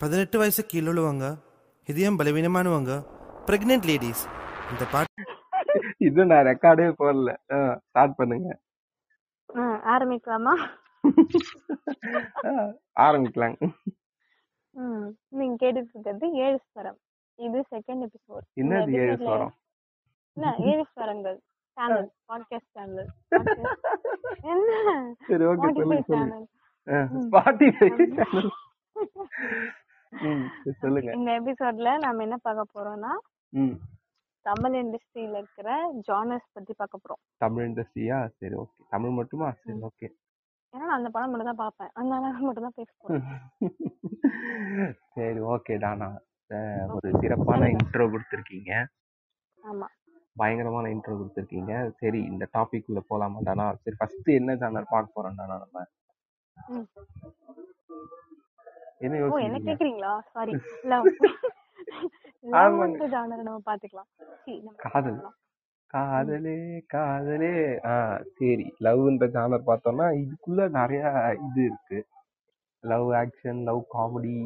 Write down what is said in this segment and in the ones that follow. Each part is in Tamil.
பதினெட்டு வயசு கீழுள்ளவங்க இதயம் பலவீனமானவங்க பிரெக்னென்ட் லேடிஸ் இந்த பாட்டு இது நான் ரெக்கார்டே போடல. ஸ்டார்ட் பண்ணுங்க. ஆரம்பிக்கலாமா? ஆரம்பிக்கலாம். நீங்க கேட்டுட்டு இருக்கிறது ஏழு ஸ்வரம். இது செகண்ட் எபிசோட் என்னது ஏழு ஸ்வரம்? இல்ல ஏழு ஸ்வரங்கள். சேனல் பாட்காஸ்ட் சேனல் என்ன? சரி ஓகே சொல்லுங்க ஸ்பாட்டிஃபை சேனல் சொல்லுங்க. இந்த எபிசோட்ல நாம என்ன பார்க்க போறோம்னா ம். தமிழ் இண்டஸ்ட்ரியில இருக்கிற ஜானர்ஸ் பத்தி பார்க்க போறோம். தமிழ் இண்டஸ்ட்ரியா? சரி ஓகே. தமிழ் மட்டுமா? சரி ஓகே. ஏன்னா நான் அந்த படம் மட்டும் தான் பார்ப்பேன். அதனால மட்டும் தான் பேச போறேன். சரி ஓகே டானா. ஒரு சிறப்பான இன்ட்ரோ கொடுத்துருக்கீங்க. ஆமா. பயங்கரமான இன்ட்ரோ கொடுத்துருக்கீங்க. சரி இந்த டாபிக் உள்ள போலாமா டானா? சரி ஃபர்ஸ்ட் என்ன சேனல் பார்க்க போறோம் டானா நம்ம? ம். என்ன ஓ என்ன கேக்குறீங்களா சாரி லவ் ஜானர் நம்ம பாத்துக்கலாம் காதல். காதலே காதலே. ஆ சரி. லவ்ன்ற ஜானர் பார்த்தோம்னா இதுக்குள்ள நிறைய இது இருக்கு. Love action love comedy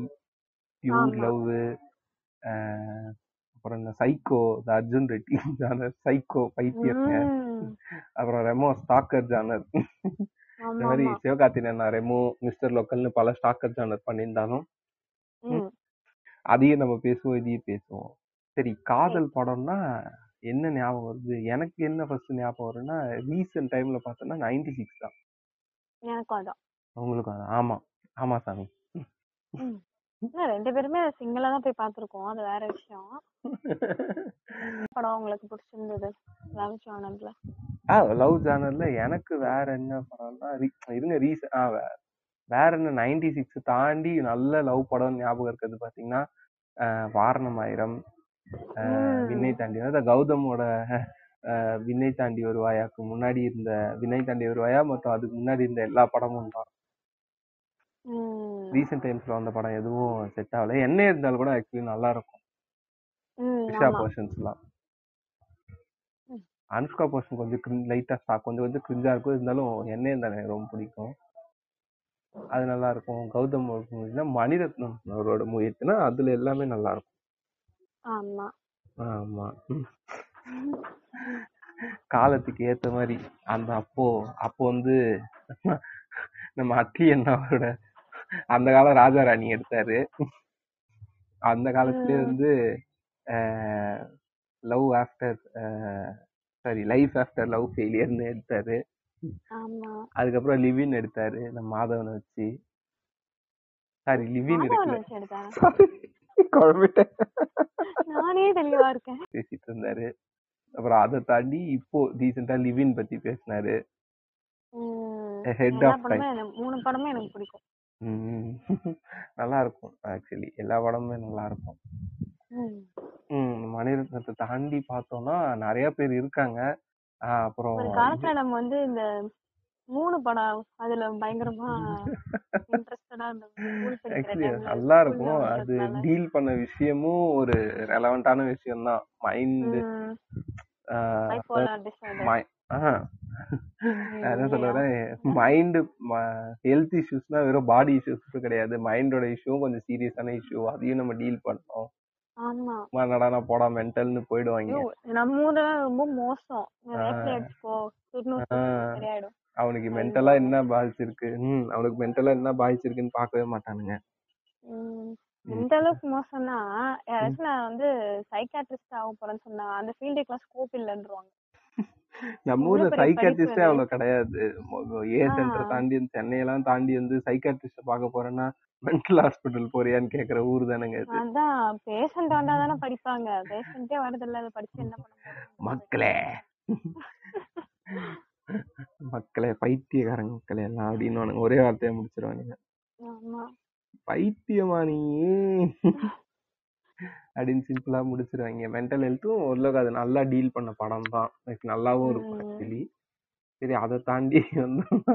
pure. Love அப்புறம் இந்த சைக்கோ இந்த அர்ஜுன் ரெட்டி ஜானர் சைக்கோ பைத்தியங்க ம். அப்புறம் ரெமோ ஸ்டாக்கர் ஜானர் இந்த மாதிரி சிவகார்த்திகேயன் ரெமோ மிஸ்டர் லோக்கல்னு பல ஸ்டாக்கர் ஜானர் பண்ணியிருந்தாலும் அதையும் நம்ம பேசுவோம் இதையும் பேசுவோம். சரி காதல் படம்னா என்ன ஞாபகம் வருது? எனக்கு என்ன ஃபர்ஸ்ட் ஞாபகம் வரும்னா ரீசெண்ட் டைம்ல பார்த்தோம்னா நைன்டி சிக்ஸ் தான். எனக்கும் அதான். உங்களுக்கு அது- ஆமா. ஆமா சாமி. இல்ல ரெண்டு பேருமே சிங்கிளா தான் போய் பார்த்திருக்கோம். அது வேற விஷயம். படம் உங்களுக்கு பிடிச்சிருந்தது? லவ் ஜானர்ல ஆ லவ் ஜானர்ல எனக்கு வேற என்ன படம்னா இருங்க ரீசன் ஆ வேற என்ன நைன்டி சிக்ஸ் தாண்டி நல்ல லவ் படம் ஞாபகம் இருக்கிறது பாத்தீங்கன்னா வாரணம் ஆயிரம். விண்ணை தாண்டி அதாவது கௌதமோட விண்ணை தாண்டி வருவாயாக்கு முன்னாடி இருந்த விண்ணை தாண்டி வருவாயா மற்றும் அதுக்கு முன்னாடி இருந்த எல்லா படமும் தான். ரீசெண்ட் டைம்ஸ்ல வந்த படம் எதுவும் செட் ஆகல. என்ன இருந்தாலும் கூட ஆக்சுவலி நல்லா இருக்கும் த்ரிஷா. போர்ஷன்ஸ்லாம். அனுஷ்கா போர்ஷன் கொஞ்சம் லைட்டா ஸ்டாக் கொஞ்சம் கொஞ்சம் கிரிஞ்சா இருக்கும். இருந்தாலும் என்ன இருந்தாலும் எனக்கு ரொம்ப பிடிக்கும். அது நல்லா இருக்கும் கௌதம் மூவினா மணிரத்னம் அவரோட மூவி இருக்குன்னா அதுல எல்லாமே நல்லா இருக்கும் ஆமா. ஆமா. காலத்துக்கு ஏத்த மாதிரி அந்த அப்போ அப்போ வந்து நம்ம அத்தி அண்ணாவோட அந்த கால ராஜா ராணி எடுத்தாரு. அந்த காலத்திலே. வந்து love after sorry life after love ஃபெயிலியர்னு எடுத்தாரு. அதுக்கப்புறம் லிவின் எடுத்தாரு நம்ம மாதவனை வச்சு. சாரி லிவின்? குழம்பிட்டேன். நானே தெளிவா இருக்கேன். பேசிட்டு இருந்தாரு. அப்புறம் அதை தாண்டி இப்போ ரீசெண்டா லிவின் பத்தி பேசினாரு. மூணு படமும் எனக்கு பிடிக்கும். ம். நல்லா இருக்கும் ஆக்சுவலி எல்லா படமுமே நல்லா இருக்கும் ம். ம் மணிரத்னத்தை தாண்டி பார்த்தோம்னா நிறைய பேர் இருக்காங்க ஆஹ் அப்புறம் ஒரு காலத்துல நம்ம வந்து இந்த மூணு படம் அதுல பயங்கரமா இன்ட்ரெஸ்டடா இருந்தோம் ஸ்கூல் படிக்கிற ஆக்சுவலி டைம்ல நல்லா இருக்கும் அது வந்ததுனால. டீல் பண்ண விஷயமும் ஒரு ரெலவெண்டான விஷயம் தான் மைண்ட் ம். bipolar disorder. என்ன சொல்றேன் மைண்ட் ஹெல்த் இஷ்யூஸ்னா வெறும் பாடி இஷ்யூஸ் கிடையாது. மைண்டோட இஷ்யூவும் கொஞ்சம் சீரியஸான இஷ்யூ அதையும் நம்ம டீல் பண்ணோம் ஆமா. நடனா போடா மென்டல்னு போயிடுவாங்க. நம்ம ஊர்ல ரொம்ப மோசம். அவனுக்கு மென்டலா என்ன பாதிச்சிருக்கு ம் அவனுக்கு மென்டலா என்ன பாதிச்சிருக்குன்னு பார்க்கவே மாட்டானுங்க. ம். எந்த அளவுக்கு மோசம்னா யாராச்சும் நான் வந்து சைக்காட்ரிஸ்ட் ஆக போறேன்னு சொன்னா அந்த ஃபீல்டுக்குலாம் ஸ்கோப் இல்லைன்றுவாங்க. நம்ம ஊர்ல சைக்காட்ரிஸ்டே அவ்வளவு கிடையாது. ஏ. சென்டர் தாண்டி வந்து சென்னையெல்லாம் தாண்டி வந்து சைக்காட்ரிஸ்ட பார்க்க போறேன்னா மென்டல் ஹாஸ்பிட்டல் போறியான்னு கேக்குற ஊர் தானுங்க அதான் பேஷண்ட் வந்தா தானே படிப்பாங்க. பேஷண்டே வரது இல்ல அதை படிச்சு என்ன பண்ண மக்களே! மக்களே பைத்தியக்காரங்க மக்களே எல்லாம் அப்படின்னு ஒரே வார்த்தையா முடிச்சிருவானுங்க. பைத்தியமா நீ அப்படின்னு சிம்பிளா முடிச்சிருவாங்க. மென்டல் ஹெல்த்தும் ஓரளவுக்கு அது நல்லா டீல் பண்ண படம் தான். எனக்கு நல்லாவும் இருக்கும். ஆக்சுவலி சரி அதை தாண்டி வந்தோம்னா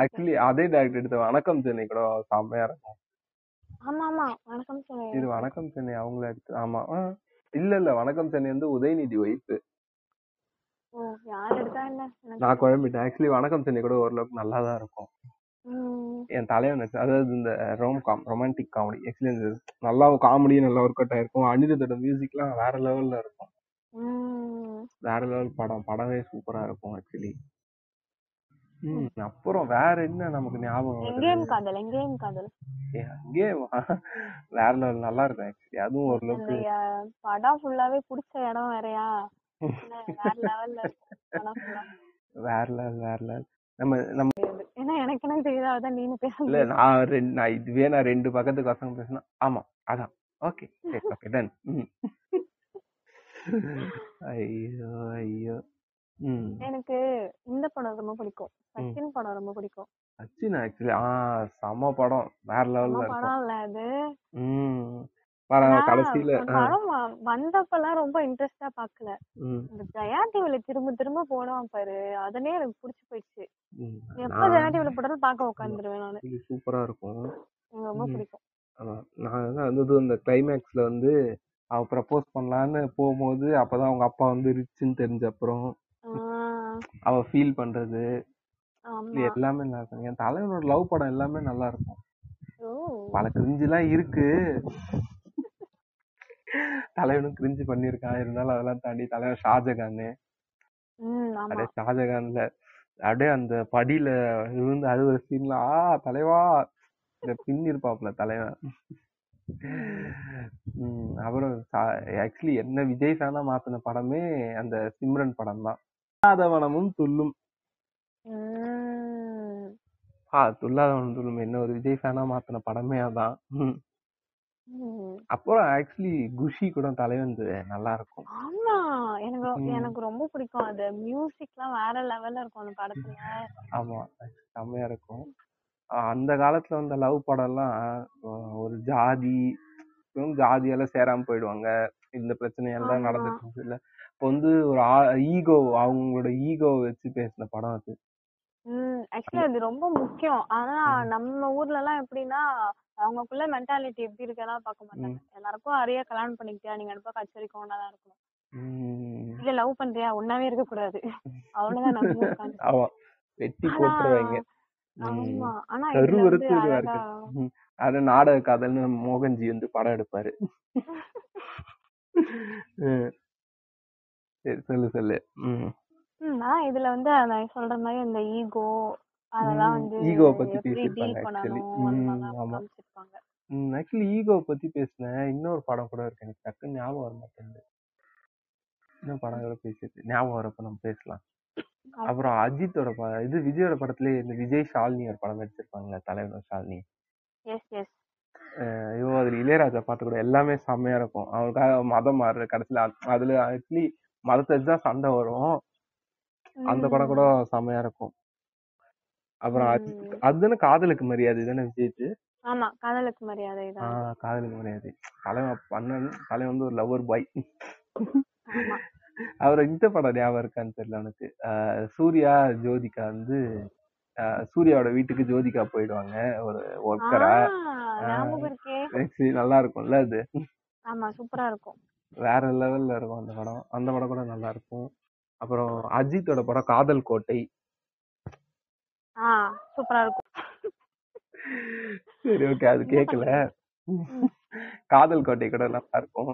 ஆக்சுவலி அதே டேரக்டர் எடுத்த வணக்கம் சென்னை கூட செம்மையா இருக்கும். ஆமா ஆமா வணக்கம் இது சொல்லுங்க வணக்கம் சென்னை அவங்கள எடுத்து ஆமா. இல்ல இல்ல வணக்கம் சென்னை வந்து உதயநிதி ஒய்ஃப் நான் குழம்பிட்டேன். ஆக்சுவலி வணக்கம் சென்னை கூட ஓரளவுக்கு நல்லா தான் இருக்கும். என் தலைவன் அதாவது இந்த ரோம் காம் ரொமான்டிக் காமெடி இந்த நல்லா காமெடி நல்லா ஒர்க் அவுட் ஆயிருக்கும். அனிருத்தோட மியூசிக்லாம் வேற லெவல்ல இருக்கும். வேற லெவல் படம். படமே சூப்பரா இருக்கும் ஆக்சுவலி அப்புறம் வேற என்ன நமக்கு ஞாபகம் எங்கேயும் காதல் எங்கேயும் காதல். வேற லெவல் நல்லா இருக்கும் ஆக்சுவலி அதுவும் ஓரளவுக்கு அஹ், படம் ஃபுல்லாவே புடிச்ச இடம் வேறயா? வேற லெவல்ல வேற லெவல் வேற லெவல் நம்ம நம்ம ஏன்னா எனக்கு என்ன தெரியுதோ? நீனு பேச இல்ல நான் ரெண்டு நான் இதுவே நான் ரெண்டு பக்கத்துக்கு பசங்க பேசினா ஆமா அதான். ஓகே சரி ஓகே டன் ஐயோ ஐயோ. எனக்கு இந்த படம் ரொம்ப பிடிக்கும். சச்சின் படம் ரொம்ப பிடிக்கும். சச்சின் ஆக்சுவலி ஆ செம படம். வேற லெவல்ல இருக்கும். படம் இல்ல அது கடைசியில படம் வந்தப்பெல்லாம் ரொம்ப இன்ட்ரெஸ்டா பாக்கல. இந்த ஜெயா டிவில திரும்ப திரும்ப போடுவான் பாரு. அதனே எனக்கு புடிச்சு போயிடுச்சு. எப்ப ஜெயா டிவில போட்டாலும் பாக்க உட்காந்துருவேன் நானு. சூப்பரா இருக்கும். ரொம்ப. பிடிக்கும். நான் வந்து வந்து இந்த கிளைமேக்ஸ்ல வந்து அவ ப்ரப்போஸ் பண்ணலான்னு போகும்போது அப்பதான் அவங்க அப்பா வந்து ரிச்சுன்னு தெரிஞ்ச அப்புறம் அவ ஃபீல் பண்றது. எல்லாமே நல்லா இருக்கும். என் தலைவனோட லவ் படம் எல்லாமே நல்லா இருக்கும். பல கிரிஞ்சுலாம் இருக்கு. தலைவனும் கிரிஞ்சு பண்ணியிருக்கான் இருந்தாலும் அதெல்லாம் தாண்டி தலைவன் ஷாஜகான். அப்படியே ஷாஜகான்ல அப்படியே அந்த படியில விழுந்து அழுகுற சீன்ல ஆ தலைவா இந்த பின் இருப்பாப்ல தலைவன். அப்புறம் ஆக்சுவலி என்ன விஜய் ஃபேனா மாத்தின படமே அந்த சிம்ரன் படம் தான். துல்லாதவனமும் துள்ளும். ஆ துல்லாதவனம் துள்ளும். என்ன ஒரு விஜய் ஃபேனா மாத்தின படமே அதான். அப்புறம் ஆக்சுவலி குஷி கூட தலைவன் நல்லா இருக்கும் ஆமா. எனக்கு. எனக்கு ரொம்ப பிடிக்கும். அது மியூசிக்லாம் வேற லெவல்ல இருக்கும் அந்த படத்துல. ஆமா. செம்மையா இருக்கும். அந்த காலத்துல வந்த லவ் படம்லாம் ஒரு ஜாதி வெறும் ஜாதியெல்லாம் சேராம போயிடுவாங்க. இந்த பிரச்சனையெல்லாம். நடந்துட்டு இருக்கு. இல்ல இப்போ வந்து ஒரு ஈகோ அவங்களோட ஈகோ வச்சு பேசின படம் அது. ஆக்சுவலி அது ரொம்ப முக்கியம். ஆனா நம்ம ஊர்ல எல்லாம் எப்படின்னா அவங்களுக்குள்ள மென்டாலிட்டி எப்படி இருக்கெல்லாம் பார்க்க மாட்டாங்க. எல்லாருக்கும் அறையா கல்யாணம் பண்ணிக்கிட்டியா? நீங்க அனுப்ப கச்சேரிக்கு ஒன்னாதான் இருக்கணும். இல்ல லவ் பண்றியா? ஒன்னாவே இருக்க கூடாது அவ்வளவுதான் நம்ம வெட்டி போட்டுருவாங்க. அது நாடக காதல்னு மோகன்ஜி வந்து படம் எடுப்பாரு. சொல்லு சொல்லு. ஆனா இதுல வந்து நான் சொல்ற மாதிரி அந்த ஈகோ அதெல்லாம் வந்து ego பத்தி பேசியிருப்பாங்க மாதிரிலாம் ஆமா. ஆக்சுவலி ஈகோ பத்தி பேசின இன்னொரு படம் கூட இருக்கு. எனக்கு டக்குன்னு ஞாபகம் வர மாட்டேங்குது. இன்னும் படம் கூட பேசிட்டு ஞாபகம் வரப்ப நம்ம பேசலாம். அப்புறம் அஜித்தோட ப இது விஜயோட படத்துலயே இந்த விஜய் ஷாலினி ஒரு படம் நடிச்சிருப்பாங்களே தலைவர் ஷாலினி. ஐயோ அதுல இளையராஜா பாட்டு கூட எல்லாமே செம்மையா இருக்கும். அவருக்காக மதம் மாறுற கடைசியில அது- அதுல ஆக்சுவலி மதத்தை தான் சண்டை வரும். அந்த படம் கூட செம்மையா இருக்கும். அப்புறம் அஜித் அதுதானே காதலுக்கு மரியாதை தானே விஜய்க்கு? ஆமா காதலுக்கு மரியாதை தான் ஆஹ் காதலுக்கு மரியாதை. தலைவன் பண்ணன் தலைவன் வந்து ஒரு லவர் பாய் ஆமா. அவர் இந்த படம் ஞாபகம் இருக்கான்னு தெரியல எனக்கு ஆஹ் சூர்யா ஜோதிகா வந்து ஆஹ் சூர்யாவோட வீட்டுக்கு ஜோதிகா போயிடுவாங்க. ஒரு ஒர்க்கரா ஆ, ஞாபகம் இருக்கே. நல்லா இருக்கும்ல அது? ஆமா சூப்பரா இருக்கும். வேற லெவல்ல இருக்கும் அந்த படம். அந்த படம் கூட நல்லா இருக்கும். அப்புறம் அஜித்தோட படம் காதல் கோட்டை. ஆ சூப்பரா இருக்கும். சரி ஓகே அது கேட்கல காதல் கோட்டை கூட நல்லா இருக்கும்.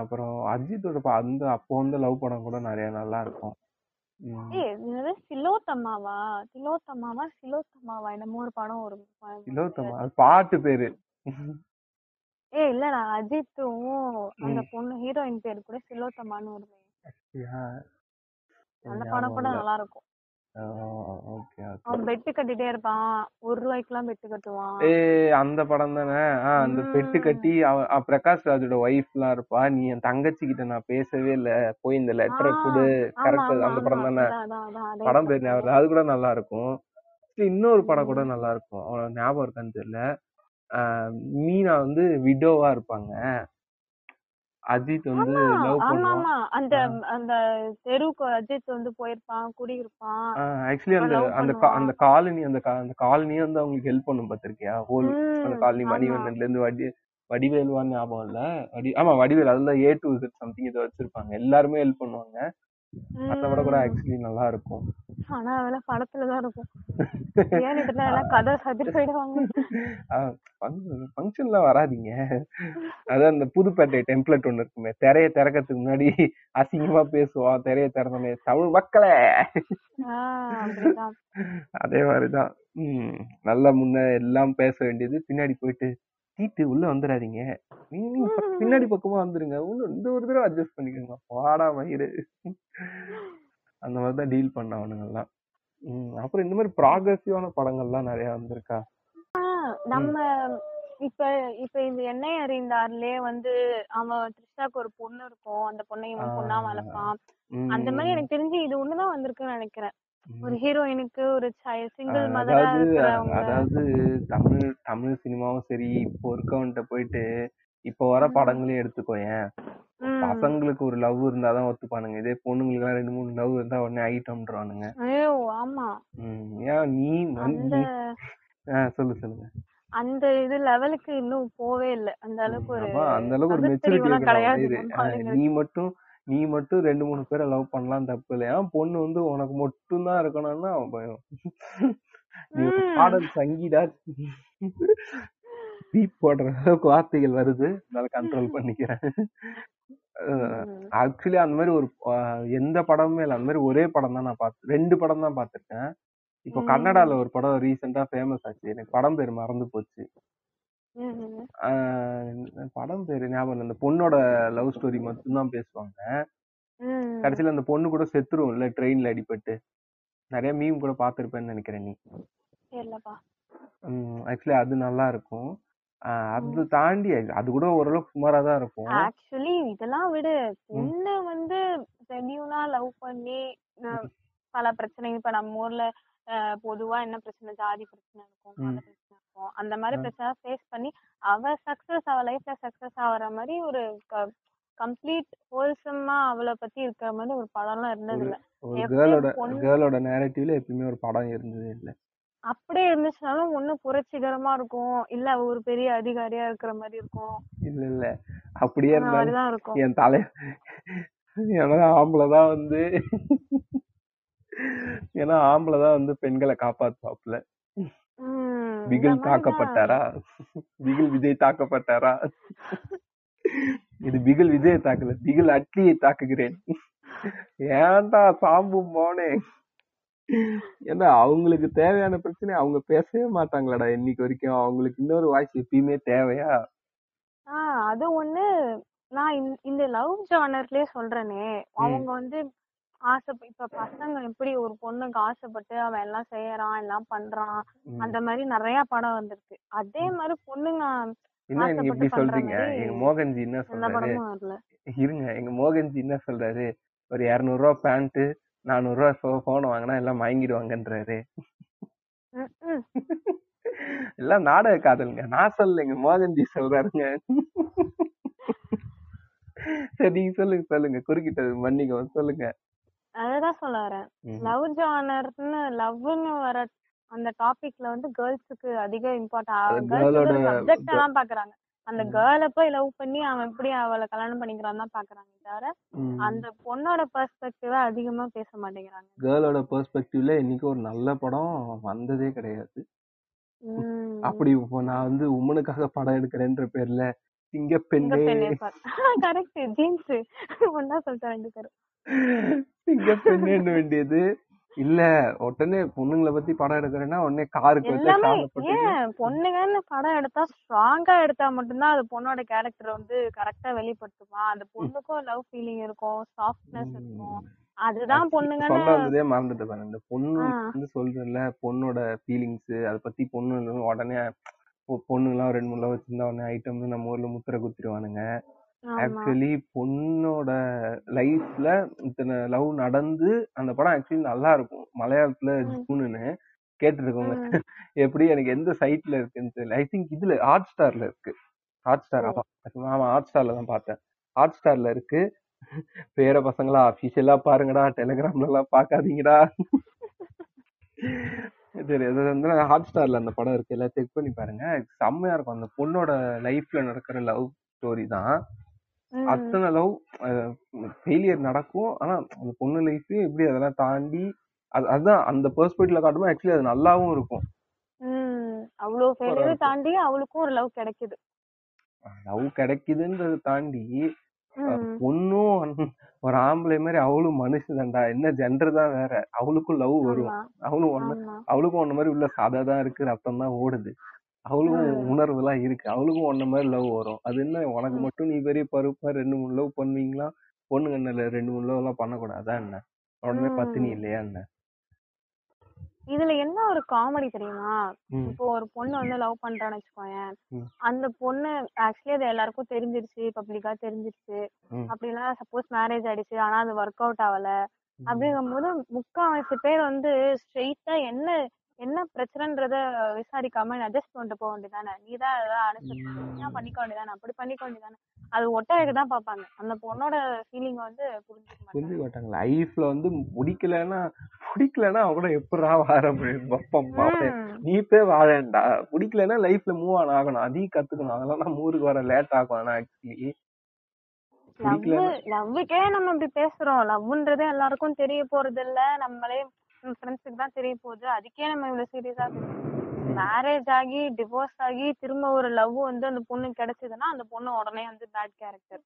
அப்புறம் அஜித்தோட அந்த அப்போ வந்து லவ் படம் கூட நிறைய நல்லா இருக்கும். ஏய் சிலோத்தம்மாவா சிலோத்தம்மாவா சிலோத்தம்மாவா என்னமோ ஒரு படம் இலவத்தமா அது. பாட்டு பேரு. ஏ இல்லடா. அஜித்தும் அந்த பொண்ணு ஹீரோயின் பேர் கூட சிலோத்தம்மான்னு யா. அந்த படம் கூட நல்லா இருக்கும். ஓகே ஓகே அவன் பெட்டு கட்டிட்டே இருப்பான். ரூபாய்க்குலாம் பெட்டு கட்டுவான். ஏய் அந்த படம் தானே? ஆ அந்த பெட்டு கட்டி அவ பிரகாஷ் ராஜோட ஒய்ஃப் எல்லாம் இருப்பா. நீ என் தங்கச்சி கிட்ட நான் பேசவே இல்ல. போய் இந்த லெட்டரை ஆ, கொடு. ஆமா, கரெக்ட் ஆமா, அந்த படம். தானே? அதான், அதான், அதான், அதே படம் பேர் ஞாபகம் இல்ல. அது கூட நல்லா இருக்கும். சரி, இன்னொரு படம் கூட ம். நல்லா இருக்கும். அவன் ஞாபகம் இருக்கான்னு தெரியல. மீனா வந்து விடோவா இருப்பாங்க. அஜித் வந்து ஆமா லவ் ஆமா பண்ணுவான் அந்த அந்த தெருவுக்கு அஜித் வந்து போயிருப்பான் குடியிருப்பான். ஆக்சுவலி அந்த love அந்த கா- பண்ணுவான். அந்த காலனி அந்த கா- அந்த காலனியே வந்து அவங்களுக்கு ஹெல்ப் பண்ணும் பார்த்திருக்கியா? ஹோல் அந்த காலனி ஆமா. மணிவண்ணன்ல இருந்து வடி வடிவேலுவான்னு ஞாபகம் இல்ல? வடி ஆமா வடிவேல் அதுல ஏ டு சம்திங் இதை வச்சிருப்பாங்க. எல்லாருமே ஹெல்ப் பண்ணுவாங்க. அதை விட கூட. ஆக்சுவலி நல்லா இருக்கும் ஆனா அதெல்லாம் படத்துலதான் இருக்கும். ரியாலிட்டில எல்லாம் கதை சதிர் போயிடுவாங்க. ஃபங்க்ஷன்ல வராதீங்க. அதான் அந்த புதுப்பேட்டை டெம்ப்ளேட் ஒண்ணு இருக்குமே திரைய திறக்கிறதுக்கு முன்னாடி அசிங்கமா பேசுவோம் திரைய திறந்தோமே தமிழ் மக்களே! அதே மாதிரிதான். உம் நல்லா முன்ன எல்லாம் பேச வேண்டியது பின்னாடி போயிட்டு சீட்டு உள்ள வந்துடாதீங்க நீங்க பின்னாடி பக்கமா வந்துருங்க. இன்னும் இந்த ஒரு தடவை அட்ஜஸ்ட் பண்ணிக்கோங்க. வாடா மயிறு. அந்த மாதிரிதான் டீல் பண்ண அவனுங்கெல்லாம் அப்புறம் இந்த மாதிரி ப்ராக்ரஸிவான படங்கள்லாம் நிறைய வந்திருக்கா? நம்ம இப்ப இப்ப இந்த எண்ணெய் அறிந்தார்லயே வந்து அவன் த்ரிஷாக்கு ஒரு பொண்ணு இருக்கும். அந்த பொண்ணை இவன் பொண்ணா வளர்ப்பான். அந்த மாதிரி எனக்கு தெரிஞ்சு இது ஒண்ணுதான் வந்திருக்குன்னு நினைக்கிறேன். ஒரு ஹீரோயினுக்கு ஒரு சிங்கிள் மதரா அதாவது அதாவது தமிழ் தமிழ் சினிமாவும் சரி இப்போ இருக்கவன்ட்ட போயிட்டு இப்போ வர. படங்களையும் எடுத்துக்கோயேன். பசங்களுக்கு ஒரு லவ் இருந்தாதான் ஒத்துப்பானுங்க. இதே பொண்ணுங்களுக்கு எல்லாம் ரெண்டு மூணு லவ் இருந்தா உடனே ஐட்டம்ன்றானுங்க ஐயோ ஆமா. ஏன் நீ வந்து சொல்லு சொல்லுங்க. அந்த இது லெவலுக்கு இன்னும் போவே இல்ல. அந்த அளவுக்கு ஒரு அந்த அளவுக்கு ஒரு மெச்சூரிட்டி கிடையாது. நீ மட்டும் நீ மட்டும் ரெண்டு மூணு பேரை லவ் பண்ணலாம் தப்பு இல்லை ஏன் பொண்ணு வந்து உனக்கு மட்டும் தான் இருக்கணும்னா அவன் பயம். நீ. பாடல் சங்கீதா பீப் போடுற அளவுக்கு வார்த்தைகள் வருது. அதனால கண்ட்ரோல் பண்ணிக்கிறேன். ஆக்சுவலி அந்த மாதிரி ஒரு எந்த படமுமே இல்லை. அந்த மாதிரி ஒரே படம் தான் நான் பார்த்து ரெண்டு படம் தான் பார்த்திருக்கேன் இப்போ. கன்னடால ஒரு படம் ரீசெண்டா ஃபேமஸ் ஆச்சு. எனக்கு படம் பேர் மறந்து போச்சு. ம், ம். ஆஹ், படம் பேரு ஞாபகம் இல்லை. அந்த பொண்ணோட லவ் ஸ்டோரி மட்டும்தான் பேசுவாங்க. ம். கடைசியில அந்த பொண்ணு கூட செத்துரும் இல்ல ட்ரெயின்ல அடிபட்டு. நிறைய மீம் கூட பார்த்திருப்பேன்னு நினைக்கிறேன் நீ. ஆக்சுவலி அது நல்லா இருக்கும். ஆஹ், அது தாண்டி அது கூட ஓரளவுக்கு சுமாரா தான் இருக்கும். ஆக்சுவலி இதெல்லாம் விடு. பொண்ணு வந்து ஜென்யூனா லவ் பண்ணி பல பிரச்சனை இப்ப நம்ம ஊர்ல பொதுவா என்ன பிரச்சனை? ஜாதி பிரச்சனை இருக்கும் ம். பிரச்சனை இருக்கும். அந்த மாதிரி பிரச்சனை ஃபேஸ் பண்ணி அவ சக்சஸ் அவ லைஃப்ல சக்சஸ் ஆகுற மாதிரி ஒரு கம்ப்ளீட் ஹோல்சமா அவளை பத்தி இருக்கிற மாதிரி ஒரு படம்லாம் இருந்தது இல்ல ஒரு கேர்ளோட நேரட்டிவ்ல எப்பயுமே ஒரு படம் இருந்ததே இல்ல. அப்படியே இருந்துச்சுனாலும் ஒண்ணு புரட்சிகரமா இருக்கும். இல்ல அவ ஒரு பெரிய அதிகாரியா இருக்கிற மாதிரி இருக்கும். இல்ல இல்ல. அப்படியே இருந்தாலும் இருக்கும். என் தலை ஏன்னா ஆம்பளை தான் வந்து ஏன்னா ஆம்பளை தான் வந்து பெண்களை காப்பாத்துவாப்புல. பிகில் தாக்கப்பட்டாரா? பிகில் விஜய் தாக்கப்பட்டாரா? இது பிகில் விஜய் தாக்கல. பிகில் அட்லியை தாக்குகிறேன். ஏன்டா சாம்பு போனே ஏன்னா அவங்களுக்கு தேவையான பிரச்சனை அவங்க பேசவே மாட்டாங்களாடா இன்னைக்கு வரைக்கும். அவங்களுக்கு இன்னொரு வாய்ஸ் எப்பயுமே தேவையா? ஆஹ் அது ஒண்ணு. நான் இந்த லவ் ஜானர்லயே சொல்றேனே. அவங்க வந்து ஆசை இப்ப பசங்க எப்படி ஒரு பொண்ணுக்கு ஆசைப்பட்டு அவன் எல்லாம் செய்யறான் எல்லாம் பண்றான். அந்த மாதிரி நிறைய படம் வந்திருக்கு. அதே மாதிரி பொண்ணுங்க என்ன நீங்க இப்படி சொல்றீங்க? எங்க மோகன்ஜி என்ன சொல்றாரு? இருங்க எங்க மோகன்ஜி என்ன சொல்றாரு? ஒரு இருநூறு ரூபா பேண்ட் நானூறு ரூபா போன் வாங்கினா எல்லாம் வாங்கிடுவாங்கன்றாரு. எல்லாம் நாடக காதலுங்க. நான் சொல்லலைங்க மோகன்ஜி சொல்றாருங்க. சரி சொல்லுங்க சொல்லுங்க. குறுக்கிட்டது மன்னிக்கவும் சொல்லுங்க. அததான் சொல்ல வரேன். லவ் ஜானர்னு லவ்னு வர அந்த டாபிக்ல வந்து கேர்ள்ஸுக்கு அதிக அது இம்பார்ட்டன் சப்ஜெக்ட் எல்லாம் பாக்குறாங்க. அந்த கேர்ள போய் லவ் பண்ணி அவன் எப்படி அவளை கல்யாணம் பண்ணிக்கிறான் தான் பாக்குறாங்க தவிர. அந்த பொண்ணோட பெர்ஸ்பெக்டிவ அதிகமா பேச மாட்டேங்கிறாங்க. கேர்ளோட பெர்ஸ்பெக்டிவ்ல இன்னைக்கு ஒரு நல்ல படம் வந்ததே கிடையாது. அப்படி நான் வந்து உமனுக்காக படம் எடுக்கிறேன்ற பேர்ல உங்க சிங்கப்பெண்ணே பெண்ணே கரெக்ட் ஜீன்ஸ் ஒன்னா சொல்லிட்டு ரெண்டு பேரும். சிங்கப்பெண்ணேன்னு வேண்டியது? இல்ல உடனே பொண்ணுங்களை பத்தி படம் எடுக்கிறேன்னா உடனே காருக்கு ஏன்? பொண்ணுங்கன்னு படம் எடுத்தா ஸ்ட்ராங்கா எடுத்தா மட்டும்தான் அது பொண்ணோட கேரக்டர் வந்து கரெக்டா வெளிப்படுத்துமா? அந்த பொண்ணுக்கும் லவ் ஃபீலிங் இருக்கும் சாஃப்ட்னஸ் இருக்கும். அதுதான் பொண்ணுங்கன்னு சொல்ல வந்ததே மறந்துட்டு பாருங்க இந்த பொண்ணு. வந்து சொல்றேன்ல பொண்ணோட ஃபீலிங்ஸ் அத பத்தி பொண்ணு உடனே பொ- பொண்ணுங்கலாம் ரெண்டு மூணு லவ் வச்சிருந்தா உடனே ஐட்டம்னு நம்ம ஊர்ல முத்திரை குத்திடுவானுங்க. ஆமா. ஆக்சுவலி பொண்ணோட லைஃப்ல இத்தனை லவ் நடந்து அந்த படம் ஆக்சுவலி நல்லா இருக்கும் மலையாளத்துல ம். கேட்டுருக்கோங்க ம். எப்படி எனக்கு எந்த சைட்ல இருக்குன்னு தெரியல. ஐ திங்க் இதுல ஹாட் ஸ்டார்ல இருக்கு. ஹாட் ஸ்டார் ஓ. ஆமா. ஆமா ஹாட் ஸ்டார்ல தான் பார்த்தேன். ஹாட் ஸ்டார்ல இருக்கு. பேர பசங்களா அபிஷியலா பாருங்கடா டெலிகிராம்ல எல்லாம் பாக்காதீங்கடா சரி அது வந்து ஹாட் ஸ்டார்ல அந்த படம் இருக்கு எல்லாம் செக் பண்ணி பாருங்க செம்மையா இருக்கும் அந்த பொண்ணோட லைஃப்ல நடக்கிற லவ் ஸ்டோரி தான். அத்தனை லவ் ஃபெயிலியர் நடக்கும் ஆனா அந்த பொண்ணு லைஃப்லயும் எப்படி அதெல்லாம் தாண்டி அது அதுதான் அந்த பெர்ஸ்பெக்டிவ்ல காட்டும்போது ஆக்சுவலி அது நல்லாவும் இருக்கும் ம். அவ்வளோ ஃபெயிலியர். தாண்டி அவளுக்கும் ஒரு லவ் கிடைக்குது லவ் கிடைக்குதுன்றதை தாண்டி. பொண்ணும் ஒரு ஆம்பளை மாதிரி அவளும் மனுஷன்டா என்ன ஜெண்டர் தான் வேற. அவளுக்கும் லவ் வரும். அவளும் ஒண்ணு அவளுக்கும் ஒன்ன மாதிரி உள்ள சாதா தான் இருக்கு. ரத்தம் தான் ஓடுது. அவளுக்கும். உணர்வு எல்லாம் இருக்கு. அவளுக்கும் ஒன்ன மாதிரி லவ் வரும். அது என்ன? உனக்கு. மட்டும் நீ பெரிய பருப்பா ரெண்டு மூணு லவ் பண்ணுவீங்களா? பொண்ணுங்க என்ன ரெண்டு மூணு லவ் எல்லாம் பண்ணக்கூடாதா என்ன? உடனே பத்தினி. இல்லையா என்ன? இதுல என்ன ஒரு காமெடி தெரியுமா. இப்போ ஒரு பொண்ணு வந்து லவ் பண்றான்னு வச்சுக்கோயேன். அந்த பொண்ணு ஆக்சுவலி அது எல்லாருக்கும் தெரிஞ்சிருச்சு பப்ளிக்கா தெரிஞ்சிருச்சு. அப்படின்னா சப்போஸ் மேரேஜ் ஆயிடுச்சு ஆனா அது ஒர்க் அவுட் ஆகல அப்படிங்கும்போது முக்காவாசி பேர் வந்து ஸ்ட்ரெயிட்டா என்ன என்ன பிரச்சனைன்றத விசாரிக்காம அட்ஜஸ்ட் பண்ணிட்டு போக வேண்டியதானே நீ தான் ஏதாவது அனுசரிச்சு நீ தான் பண்ணிக்க வேண்டியதானே அப்படி பண்ணிக்க வேண்டியதானே அது ஒட்டாயக்கு தான் பார்ப்பாங்க. அந்த பொண்ணோட ஃபீலிங் வந்து புரிஞ்சுக்க புரிஞ்சுக்க மாட்டாங்க லைஃப்ல வந்து பிடிக்கலன்னா பிடிக்கலன்னா அவ கூட எப்படா வாழ முடியும்? பப்பம் பாப்பேன் ம். நீ போய் வாழேன்டா. பிடிக்கலன்னா லைஃப்ல மூவ் ஆன் ஆகணும். அதையும் கத்துக்கணும். அதெல்லாம் நம்ம ஊருக்கு வர லேட் ஆகும் ஆனா ஆக்சுவலி லவ்வுக்கே நம்ம இப்படி பேசுறோம். லவ்ன்றது எல்லாருக்கும் தெரிய போறது இல்ல நம்மளே ஃப்ரெண்ட்ஸுக்கு தான் தெரிய போகுது. அதுக்கே நம்ம இவ்வளவு சீரியஸா மேரேஜ் ஆகி டிவோர்ஸ் ஆகி திரும்ப ஒரு லவ் வந்து அந்த பொண்ணுக்கு கிடைச்சதுன்னா அந்த பொண்ணு உடனே வந்து பேட் கேரக்டர்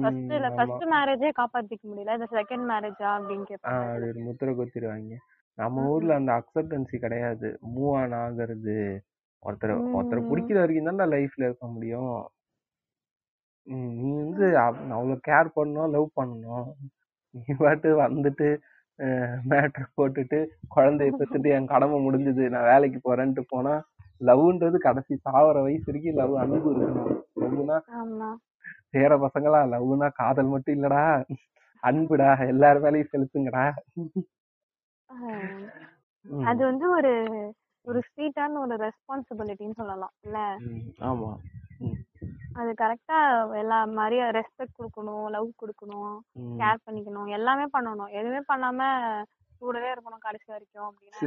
ஃபர்ஸ்ட் இல்ல ஃபர்ஸ்ட் மேரேஜே காப்பாத்திக்க முடியல. இந்த செகண்ட் மேரேஜா அப்படின்னு கேட்பாங்க அது ஒரு முத்திரை குத்திடுவாங்க. நம்ம ஊர்ல அந்த அக்செப்டன்சி கிடையாது. மூவ் ஆன் ஆகுறது. ஒருத்தர் ஒருத்தர். பிடிக்கிற வரைக்கும் தான்டா லைஃப்ல இருக்க முடியும். நீ வந்து அவ- அவ்வளவு கேர் பண்ணணும் லவ் பண்ணணும். நீ பாட்டு வந்துட்டு மேட்ரு போட்டுட்டு குழந்தைய பெத்துட்டு என் கடமை முடிஞ்சது நான் வேலைக்கு போறேன்ட்டு போனா லவ்ன்றது கடைசி சாவர வயசு வரைக்கும் லவ் அன்பு இருக்கணும் லவ்னா சேர பசங்களா லவ்னா காதல் மட்டும் இல்லடா. அன்புடா எல்லார் மேலயும் செலுத்துங்கடா. அது வந்து ஒரு ஒரு ஸ்வீட்டான ஒரு ரெஸ்பான்சிபிலிட்டின்னு சொல்லலாம் இல்ல? ஆமா. அது கரெக்டா எல்லா மாதிரியும் ரெஸ்பெக்ட் கொடுக்கணும் லவ் கொடுக்கணும். கேர் பண்ணிக்கணும். எல்லாமே பண்ணணும். எதுவுமே பண்ணாம கூடவே இருக்கணும் கடைசி வரைக்கும் அப்படின்னா.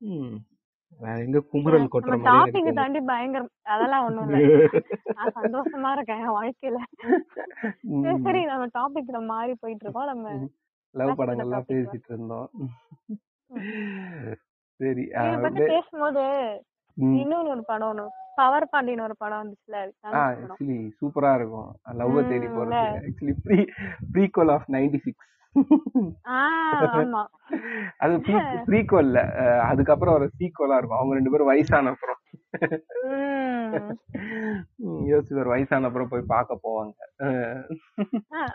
வேற எங்க குமுறல் கொட்டுற நம்ம மாதிரி டாபிக் தாண்டி பயங்கரம். அதெல்லாம் ஒண்ணும் இல்ல. நான் சந்தோஷமா இருக்கேன் வாழ்க்கையில. சரி நம்ம டாபிக்ல மாறி போயிட்டு இருக்கோம். நம்ம லவ் படங்கள்லாம். பேசிட்டு இருந்தோம். சரி பேசும்போது. இன்னொன்னு ஒரு படம் ஒண்ணு பவர் பாண்டின்னு ஒரு படம் வந்துச்சுல ஆக்சுவலி சூப்பரா இருக்கும். லவ் தேடி போறது? Actually pre prequel of ninety six ஆஹ் ஆமா. அது ப்ரீக்வல்ல அதுக்கப்புறம் ஒரு சீக்வலா இருக்கும். அவங்க ரெண்டு பேரும் வயசான அப்புறம். ஒரு வயசான அப்புறம் போய் பார்க்க போவாங்க.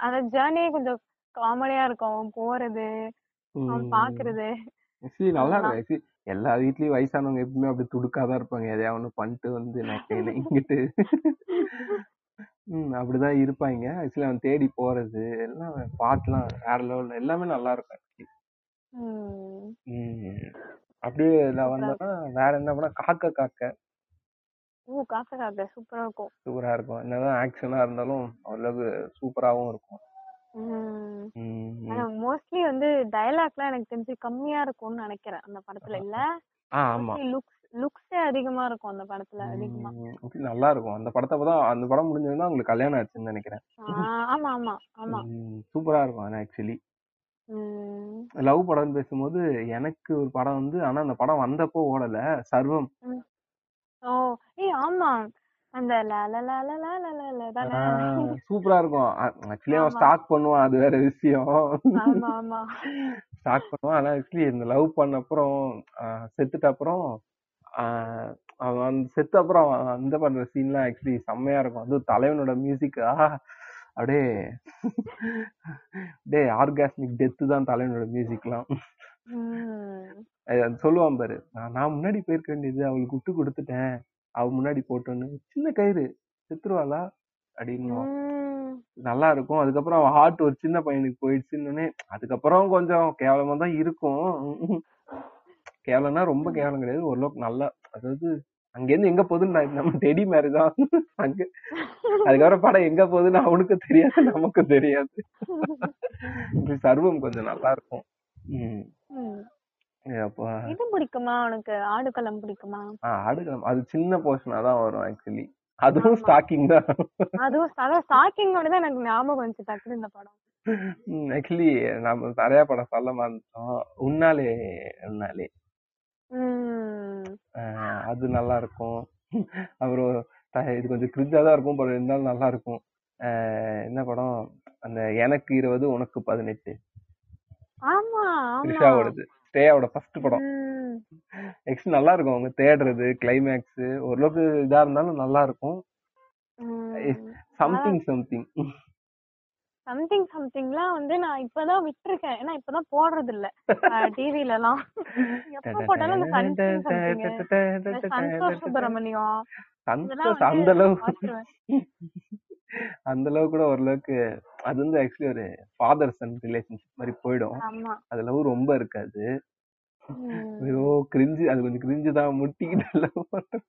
அந்த ஜேர்னியே கொஞ்சம் காமெடியா இருக்கும். போறது. பாக்குறது. நல்லா அதெல்லாம். எல்லா வீட்லயும் வயசானவங்க எப்பவுமே அப்படி துடுக்காதான் இருப்பாங்க. எதையா ஒண்ணு பண்ணிட்டு வந்து நக்கை இங்கிட்டு. ம் அப்படிதான் இருப்பாங்க. ஆக்சுவலி அவன் தேடி போறது எல்லாம் பாட்டுலாம் வேற லெவல்ல எல்லாமே நல்லா இருக்கும் அப்படியே நான் வந்தோம்னா வேற என்ன பண்ணா காக்க காக்க. ஊ காக்கா காக்கா. சூப்பரா இருக்கும். சூப்பரா இருக்கும். என்னதான் ஆக்ஷனா இருந்தாலும் அவ்வளவு சூப்பராவும் இருக்கும். ஆனா மோஸ்ட்லி வந்து டயலாக்லாம் எனக்கு தெரிஞ்சு கம்மியா இருக்கும்னு நினைக்கிறேன் அந்த படத்துல. இல்ல ஆமா. லுக்ஸ் லுக்ஸே அதிகமா இருக்கும் அந்த படத்துல அதிகமா. நல்லா இருக்கும். அந்த படத்தை தான் அந்த படம் முடிஞ்சதுன்னா உங்களுக்கு கல்யாணம் ஆச்சுன்னு நினைக்கிறேன். ஆமா ஆமா ஆமா. சூப்பரா இருக்கும் ஆக்சுவலி லவ் படம்னு பேசும்போது எனக்கு ஒரு படம் வந்து ஆனா அந்த படம் வந்தப்போ ஓடல. சர்வம். ஓ ஏய் ஆமா. அந்த சூப்பரா இருக்கும். ஆக்சுவலி அவன் ஸ்டாக் பண்ணுவான் அது வேற விஷயம். ஸ்டாக் பண்ணுவான். ஆனா ஆக்சுவலி இந்த லவ் பண்ண அப்புறம் செத்துட்ட அப்புறம் அவன் அந்த செத்த அப்புறம் அவன் அந்த பண்ற சீன்லாம் ஆக்சுவலி செம்மையா இருக்கும். அது தலைவனோட மியூசிக்கா அப்படியே அப்படியே ஆர்காஸ்மிக் டெத்து தான் தலைவனோட மியூசிக்லாம் சொல்லுவான் பாரு. நான் முன்னாடி போயிருக்க வேண்டியது அவளுக்கு விட்டு கொடுத்துட்டேன். அவ முன்னாடி போட்டோன்னு சின்ன கயிறு செத்துருவாளா? அப்படின்னு உம் நல்லா இருக்கும் அதுக்கப்புறம் அவன் ஹார்ட் ஒரு சின்ன பையனுக்கு போயிடுச்சுன்னு அதுக்கப்புறம் கொஞ்சம் கேவலமா தான் இருக்கும். கேவலம்னா ரொம்ப கேவலம் கிடையாது. ஓரளவுக்கு நல்லா அதாவது அங்கேருந்து எங்க போகுதுன்னு நம்ம டெடி மாதிரி தான். அங்க அதுக்கப்புறம் படம் எங்க போகுதுன்னு அவனுக்கும் தெரியாது நமக்கும் தெரியாது. சர்வம் கொஞ்சம் நல்லா இருக்கும் அப்பா இது பிடிக்குமா? உனக்கு ஆடுகளம் பிடிக்குமா? ஆஹ் ஆடுகளம் அது சின்ன போர்ஷனா தான் வரும் ஆக்சுவலி அதுவும். ஸ்டாக்கிங் தான். அதுவும் அதான் ஸ்டாக்கிங்கோட தான் எனக்கு ஞாபகம் வந்துச்சு டக்குனு இந்த படம். ஆக்சுவலி நம்ம நிறைய படம் சொல்ல மாட்டோம் உன்னாலே உன்னாலே. அது நல்லா இருக்கும். அப்புறம் இது கொஞ்சம் கிரிஞ்சா தான் இருக்கும் பட் இருந்தாலும் நல்லா இருக்கும். என்ன படம்? அந்த எனக்கு இருபது உனக்கு பதினெட்டு. ஆமா ஆமா. த்ரிஷாவோடது. ஸ்ரேயாவோட ஃபர்ஸ்ட் படம். ஆக்சுவலி நல்லா இருக்கும் அவங்க தேடுறது கிளைமேக்ஸ் ஓரளவுக்கு இதா இருந்தாலும் நல்லா இருக்கும் சம்திங் சம்திங் சம்திங் சம்திங்லாம் வந்து நான் இப்பதான் விட்டுருக்கேன். ஏன்னா இப்பதான் போடுறது இல்ல டிவில எல்லாம் எப்ப போட்டாலும் அந்த சந்தோஷ் சுப்பிரமணியம். அந்த வந்து அளவு பார்த்துருவேன். அந்த அளவு கூட ஓரளவுக்கு அது வந்து ஆக்சுவலி ஒரு ஃபாதர் சன் ரிலேஷன்ஷிப் மாதிரி போயிடும். அது லவ் ரொம்ப இருக்காது. ஐயோ கிரிஞ்சு அது கொஞ்சம் கிரிஞ்சு தான். முட்டிக்கிட்டு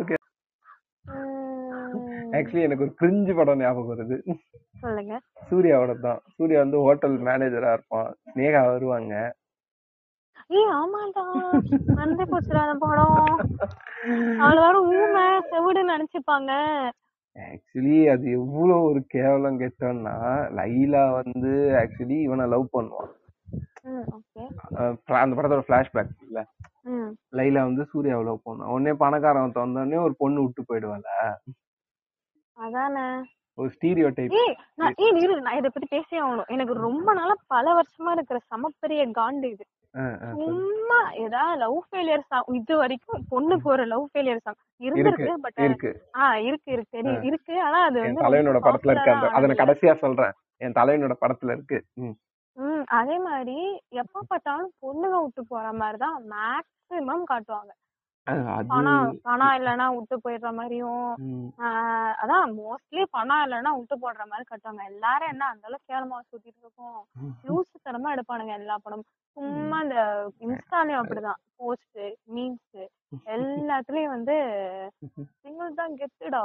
ஓகே ஆக்சுவலி எனக்கு ஒரு கிரிஞ்சு படம் ஞாபகம் வருது. சொல்லுங்க. சூர்யாவோட தான். சூர்யா வந்து ஹோட்டல் மேனேஜரா இருப்பான். ஸ்னேகா வருவாங்க. ஏய் ஆமாடா. வந்து போச்சுடா அந்த படம். அவள வேற ஊமை செவிடுன்னு நினைச்சுப்பாங்க. ஆக்சுவலி அது எவ்வளவு ஒரு கேவலம் கெட்டோம்னா லைலா வந்து ஆக்சுவலி இவனை லவ் பண்ணுவான். ம் ஓகே அஹ் fla- அந்த படத்தோட பிளாஷ்பேக் இல்ல ம். லைலா வந்து சூர்யாவை லவ் பண்ணுவான். உடனே பணக்காரன் வந்தோடனே ஒரு பொண்ணு விட்டு போயிடுவாள் அதானே. ஒரு ஸ்டீரியோ டைப் ஏய் நான் ஏய் இரு நான் இத பத்தி பேசியே ஆகணும். எனக்கு ரொம்ப நாளா பல வருஷமா இருக்கிற சமப்பெரிய காண்டு இது. சும்மா ஏதாவது லவ் ஃபெயிலியர் சாங் இது வரைக்கும் பொண்ணுக்கு ஒரு லவ் ஃபெயிலியர் சாங் இருந்திருக்கு பட் இருக்கு. ஆ இருக்கு இருக்கு. தெரியும் இருக்கு. ஆனா அது வந்து தலைவனோட படத்துல இருக்கு அந்த அதை நான். கடைசியா சொல்றேன். என் தலைவனோட படத்துல இருக்கு. ம். அதே மாதிரி எப்ப பார்த்தாலும் பொண்ணுங்க விட்டு போற மாதிரி தான் மேக்ஸிமம் காட்டுவாங்க. பணம் பணம் இல்லைன்னா விட்டு போயிடுற மாதிரியும் ஆஹ் அதான் மோஸ்ட்லி பணம் இல்லைன்னா விட்டு போடுற மாதிரி கட்டுவாங்க. எல்லாரும் என்ன அந்த அளவுக்கு கேவலமா சுத்திட்டு இருக்கோம். லூசு தரமா எடுப்பானுங்க எல்லா படமும். சும்மா இந்த இன்ஸ்டாலயும் அப்படிதான். போஸ்ட் மீம்ஸ் எல்லாத்துலயும் வந்து சிங்கிள் தான் கெத்துடா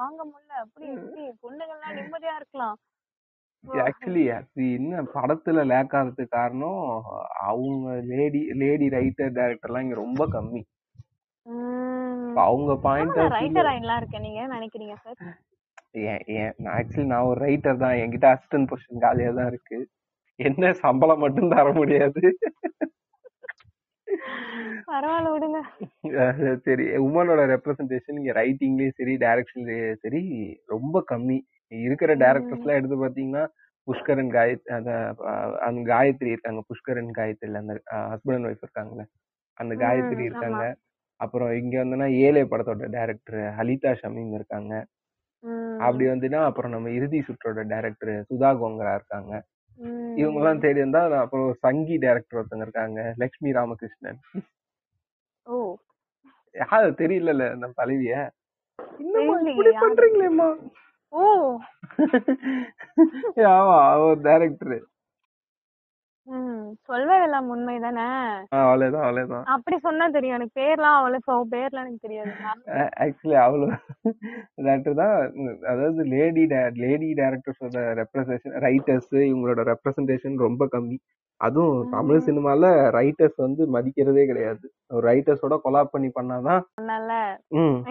தாங்க முடியல. அப்படி இப்படி பொண்ணுங்கள்லாம் நிம்மதியா இருக்கலாம். ஆக்சுவலி அது என்ன படத்துல லேக் ஆகிறதுக்கு காரணம் அவங்க லேடி லேடி ரைட்டர் டைரக்டர்லாம் இங்க ரொம்ப கம்மி. அவங்க பாயிண்ட் ரைட்டர் ஆயிடலாம் இருக்கேன் நீங்க நினைக்கிறீங்க சார் நான் ஆக்சுவலி நான் ஒரு ரைட்டர் தான். என்கிட்ட அசிஸ்டன்ட் பொசிஷன் காலியா தான் இருக்கு. என்ன சம்பளம் மட்டும் தர முடியாது. பரவாயில்ல விடுங்க. சரி உமனோட ரெப்ரசன்டேஷன் இங்க ரைட்டிங்லயும் சரி டைரக்ஷன்லயும் சரி ரொம்ப கம்மி. இருக்கிற டேரக்டர்ஸ் எடுத்து பாத்தீங்கன்னா புஷ்கரன் காய அந்த காயத்ரி இருக்காங்க புஷ்கரன் காயத்ரி அந்த ஹஸ்பண்ட் அண்ட் ஒய்ஃப் இருக்காங்கல்ல அந்த காயத்ரி இருக்காங்க. அப்புறம் இங்க வந்தோம்னா ஏலே படத்தோட டைரக்டர் ஹலிதா ஷமீம் இருக்காங்க. அப்படி வந்துன்னா அப்புறம் நம்ம இறுதி சுற்றோட டைரக்டர் சுதா கோங்கரா இருக்காங்க. இவங்க எல்லாம் தேடி வந்தா நான் அப்புறம் சங்கி டைரக்டர் ஒருத்தங்க இருக்காங்க லக்ஷ்மி ராமகிருஷ்ணன். ஓ. யாரு தெரியல நம்ம தலைவிய பண்றீங்களேம்மா? ஓ. ஆமா அவர் டைரக்டர் ம் சொல்வதெல்லாம் உண்மை தானே அவ்வளவுதான் அவ்வளவுதான். அப்படி சொன்னா தெரியும். எனக்கு பேர்லாம் அவ்வளவு பேர்லாம் எனக்கு தெரியாது. ஆக்சுவலி அவ்வளவு டேரக்டர் தான் அதாவது லேடி லேடி டேரக்டர்ஸோட ரெப்ரசன்டேஷன் ரைட்டர்ஸ் இவங்களோட ரெப்ரசன்டேஷன் ரொம்ப கம்மி. அதுவும் தமிழ் சினிமால ரைட்டர்ஸ் வந்து மதிக்கிறதே கிடையாது. ஒரு ரைட்டர்ஸோட கொலாப் பண்ணி பண்ணாதான்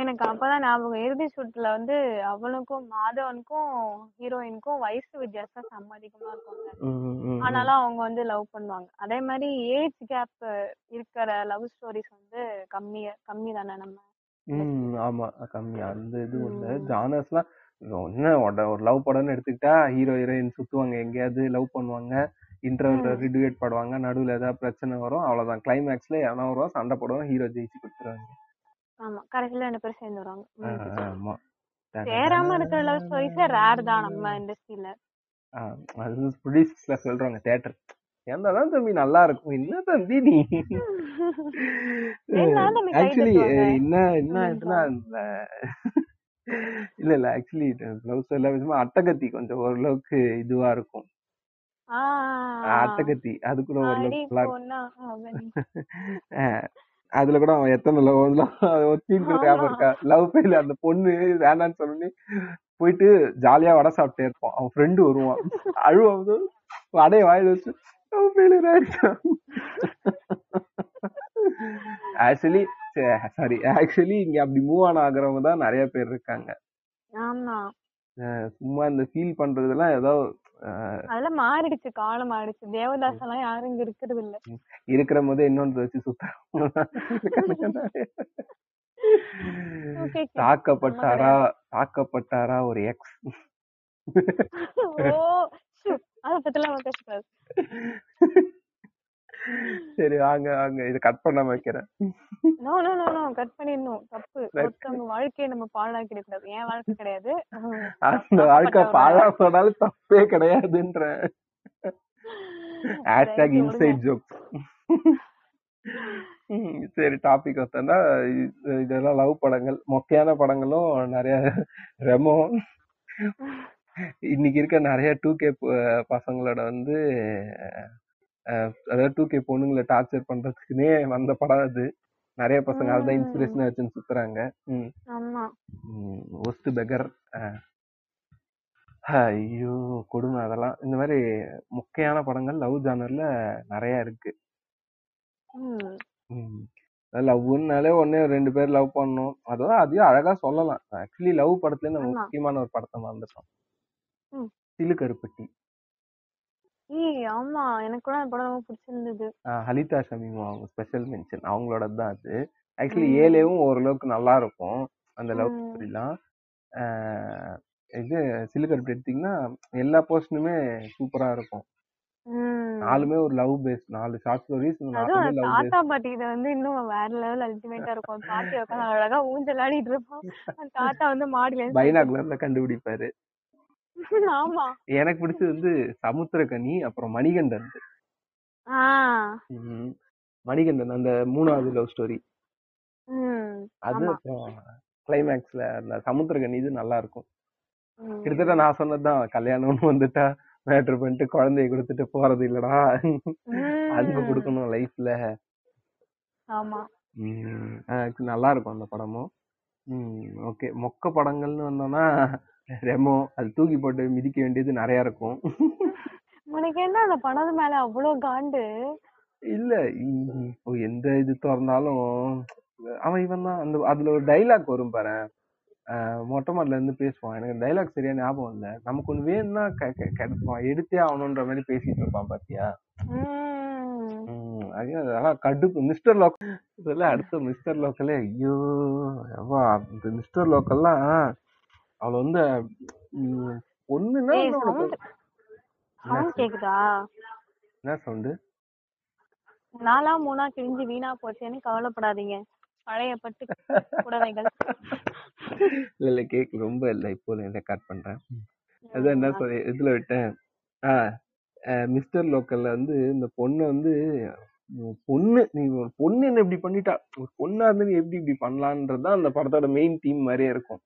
எனக்கு அப்பதான் ஞாபகம். இறுதி சுற்றுல வந்து அவனுக்கும் மாதவனுக்கும் ஹீரோயினுக்கும் வயசு வித்தியாசம் செம்ம அதிகமா இருக்கும்ல ம், ம், ம். ஆனாலும் அவங்க வந்து லவ் பண்ணுவாங்க. அதே மாதிரி ஏஜ் கேப் இருக்கிற லவ் ஸ்டோரிஸ் வந்து கம்மி கம்மி தானே நம்ம. ம் ஆமா. கம்மி அந்த இது இல்ல ஜானர்ஸ்லாம் என்ன ஒரு லவ் படம்னு எடுத்துக்கிட்டா ஹீரோ ஹீரோயின் சுத்துவாங்க. எங்கேயாவது லவ் பண்ணுவாங்க. இன்டர்வல்ல ரிடுவேட் பாடுவாங்க. நடுவுல ஏதாவது பிரச்சனை வரும் அவ்வளவுதான். கிளைமேக்ஸ்ல எவனோ வருவான் சண்டை போடுவான் ஹீரோ ஜெயிச்சு கொடுத்துருவாங்க. ஆமா. கடைசியில ரெண்டு பேரும் சேர்ந்து வருவாங்க. ஆமா. சேராம இருக்கிற லவ் ஸ்டோரிஸே ரேர் தான் நம்ம இண்டஸ்ட்ரியில அது ப்ரொடியூசர்ஸ்ல சொல்றாங்க தேட்டர் என்னதான் தம்பி நல்லா இருக்கும். என்ன தம்பி நீ? ஆக்சுவலி? என்ன என்ன இந்த இல்ல இல்ல ஆக்சுவலி ப்ளவுஸ் எல்லா விஷயமா அட்டகத்தி கொஞ்சம் ஓரளவுக்கு இதுவா இருக்கும். அட்டகத்தி அது கூட. ஆஹ் அதுல கூட அவன் எத்தனை லவ் ஒத்தின்னு ஞாபகம் இருக்கா? லவ் ஃபெயில் அந்த பொண்ணு வேணான்னு சொன்னோடனே போயிட்டு ஜாலியா வடை சாப்பிட்டே இருப்பான். அவன் ஃப்ரெண்டு வருவான். அழுவாவது வடையை வாயில வச்சு அவன் ஃபெயிலியர் ஆயிடுச்சான் ஆக்சுவலி சாரி ஆக்சுவலி இங்க அப்படி மூவ் ஆன் ஆகுறவங்க தான் நிறைய பேர் இருக்காங்க. ஆமா. சும்மா இந்த ஃபீல் பண்றதெல்லாம் ஏதோ அதெல்லாம் மாறிடுச்சு காலம் மாறிடுச்சு. தேவதாஸ் எல்லாம் யாரும் இங்க இருக்கிறது இல்ல இருக்கிற போதே இன்னொன்று வச்சு சுத்த. தாக்கப்பட்டாரா தாக்கப்பட்டாரா ஒரு எக்ஸ் ஓ அத பத்திலாம் நம்ம பேசக்கூடாது. சரி வாங்க வாங்க. இதை கட் பண்ண வைக்கிறேன். No no no no cut பண்ணிடணும். தப்பு. ஒருத்தவங்க வாழ்க்கையை நம்ம பாழாக்கிட கூடாது என் வாழ்க்கை கிடையாது. அந்த வாழ்க்கை பாழா சொன்னாலும் தப்பே கிடையாதுன்ற. ஹேஷ்டாக் இன்சைட் ஜோக்ஸ் சரி டாபிக் இது- இதெல்லாம் லவ் படங்கள். மொக்கையான படங்களும் நிறைய ரெமோ இன்னைக்கு இருக்க நிறைய டூ கே பசங்களோட வந்து அதாவது டூ கே பொண்ணுங்களை டார்ச்சர் பண்றதுக்குன்னே வந்த படம் அது. நிறைய பசங்க அதுதான் இன்ஸ்பிரேஷனா வச்சுன்னு சுத்துறாங்க. ஒஸ்ட் பெகர் ஐயோ கொடுமை அதெல்லாம். இந்த மாதிரி முக்கியமான படங்கள் லவ் ஜானர்ல நிறைய இருக்கு. லவ்னாலே ஒன்னே ரெண்டு பேர் லவ் பண்ணணும். அதுதான் அதையும் அழகா சொல்லலாம். ஆக்சுவலி லவ் படத்துல நம்ம. முக்கியமான ஒரு படத்தை மறந்துட்டோம். ம். சிலு கருப்பட்டி ஏய் ஆமா. எனக்கு கூட அந்த படம் ரொம்ப பிடிச்சிருந்தது. ஹலிதா ஷமீம் அவங்க ஸ்பெஷல் மென்ஷன் அவங்களோட தான் அது. ஆக்சுவலி. ஏலேவும் ஓரளவுக்கு நல்லா இருக்கும் அந்த லவ். ஸ்டோரிலாம் இது சிலு கருப்பட்டி எடுத்தீங்கன்னா எல்லா போர்ஷனுமே சூப்பரா இருக்கும். நாலுமே ஒரு லவ் பேஸ் நாலு ஷார்ட் ஸ்டோரிஸ் நாலுமே லவ் பேஸ் தாத்தா பாட்டி இதை வந்து இன்னும் வேற லெவல் அல்டிமேட்டா இருக்கும். பாட்டி உட்காந்து அழகா ஊஞ்சல் ஆடிட்டு இருப்பான் அந்த தாத்தா வந்து மாடியில இருந்து பைனாகுலர்ல கண்டுபிடிப்பாரு. ஆமா. எனக்கு பிடிச்சது வந்து சமுத்திரகனி அப்புறம் மணிகண்டன். மணிகண்டன் அந்த மூணாவது லவ் ஸ்டோரி அது. அப்புறம் கிளைமேக்ஸ்ல அந்த சமுத்திரகனி இது நல்லா இருக்கும் கிட்டத்தட்ட நான் சொன்னதுதான் கல்யாணம்னு வந்துட்டா மேட்ரு பண்ணிட்டு குழந்தைய கொடுத்துட்டு போறது இல்லடா. அன்பு கொடுக்கணும் லைஃப்ல ஆமா. நல்லா இருக்கும் அந்த படமும். ஓகே. மொக்க படங்கள்னு வந்தோம்னா ரெமோ அது தூக்கி போட்டு மிதிக்க வேண்டியது நிறைய இருக்கும். உனக்கு என்ன அந்த படம் மேல அவ்வளவு காண்டு? இல்ல இப்போ எந்த இது திறந்தாலும் அவன் இவன் தான். அந்த அதுல ஒரு டைலாக் வரும் பாரு. மொட்டை மாடல இருந்து பேசுவான். எனக்கு டைலாக் சரியா ஞாபகம் இல்ல. நமக்கு ஒண்ணு வேணும்னா கிடைப்பான் எடுத்தே ஆகணுன்ற மாதிரி பேசிட்டு இருப்பான் பாத்தியா? கடுப்பு. மிஸ்டர் லோக் இதெல்லாம் அடுத்த மிஸ்டர் லோக்கலே ஐயோ மிஸ்டர் லோக்கல்லாம் அவள வந்து இன்னும் சவுண்ட் கேக்குதா? என்ன சவுண்டு? நாலா மூணா கிழிஞ்சு வீணா போச்சேன்னு கவலைப்படாதீங்க. பழைய பட்டு புடவைகள். இல்ல இல்ல கேக் ரொம்ப இல்ல இப்போ ரெக்கார்ட் பண்றேன். அதான் என்ன சொல்லி இதுல விட்டேன். ஆ மிஸ்டர் லோக்கல்ல வந்து இந்த பொண்ணு வந்து பொண்ணு நீ ஒரு பொண்ணு என்ன இப்படி பண்ணிட்டா? ஒரு பொண்ணா இருந்து நீ எப்படி இப்படி பண்ணலான்றதுதான் அந்த படத்தோட மெயின் தீம் மாதிரியே இருக்கும்.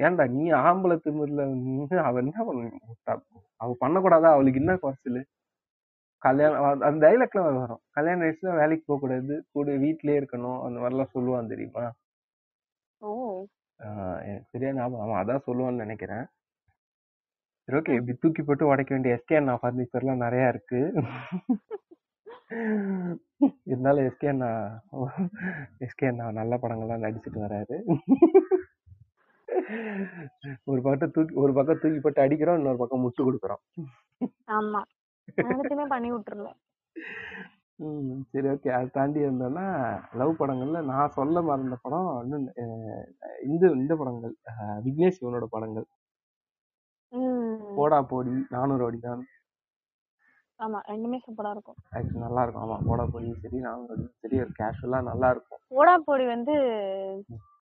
ஏன்டா நீ ஆம்பளை திமிர்ல நின்னு அவ என்ன பண்ண அவ பண்ணக்கூடாதா? அவளுக்கு என்ன குறைச்சல்? கல்யாணம் அந்த டைலாக்ல வரும். கல்யாணம் ஆயிடுச்சுன்னா வேலைக்கு போக கூடாது. கூட வீட்லயே இருக்கணும். அந்த மாதிரிலாம் சொல்லுவான் தெரியுமா? எனக்கு சரியா ஞாபகம் அவன் அதான் சொல்லுவான்னு நினைக்கிறேன். சரி ஓகே. இப்படி தூக்கி போட்டு உடைக்க வேண்டிய எஸ்கே அண்ணா ஃபர்னிச்சர்லாம் நிறைய இருக்கு. இருந்தாலும் எஸ்கே அண்ணா எஸ்கே அண்ணா நல்ல படங்கள்லாம் நடிச்சிட்டு வராரு. ஒரு பக்கம் தூக்கி ஒரு பக்கம் தூக்கி போட்டு அடிக்கிறோம் இன்னொரு பக்கம் முட்டு கொடுக்குறோம். ஆமா. ரெண்டுத்தையுமே பண்ணி விட்டுருல ம், சரி ஓகே அதை தாண்டி இருந்தோம்னா லவ் படங்கள்ல நான் சொல்ல மறந்த படம் இன்னும் இந்த இந்த படங்கள். விக்னேஷ் சிவனோட படங்கள். போடா போடி நானூறு அடி தான் ஆமா ரெண்டுமே சூப்பரா இருக்கும். ஆக்சுவலி நல்லா இருக்கும். ஆமா போடா போடி சரி நானூறு அடி சரி ஒரு கேஷுவலா நல்லா இருக்கும். போடா பொடி வந்து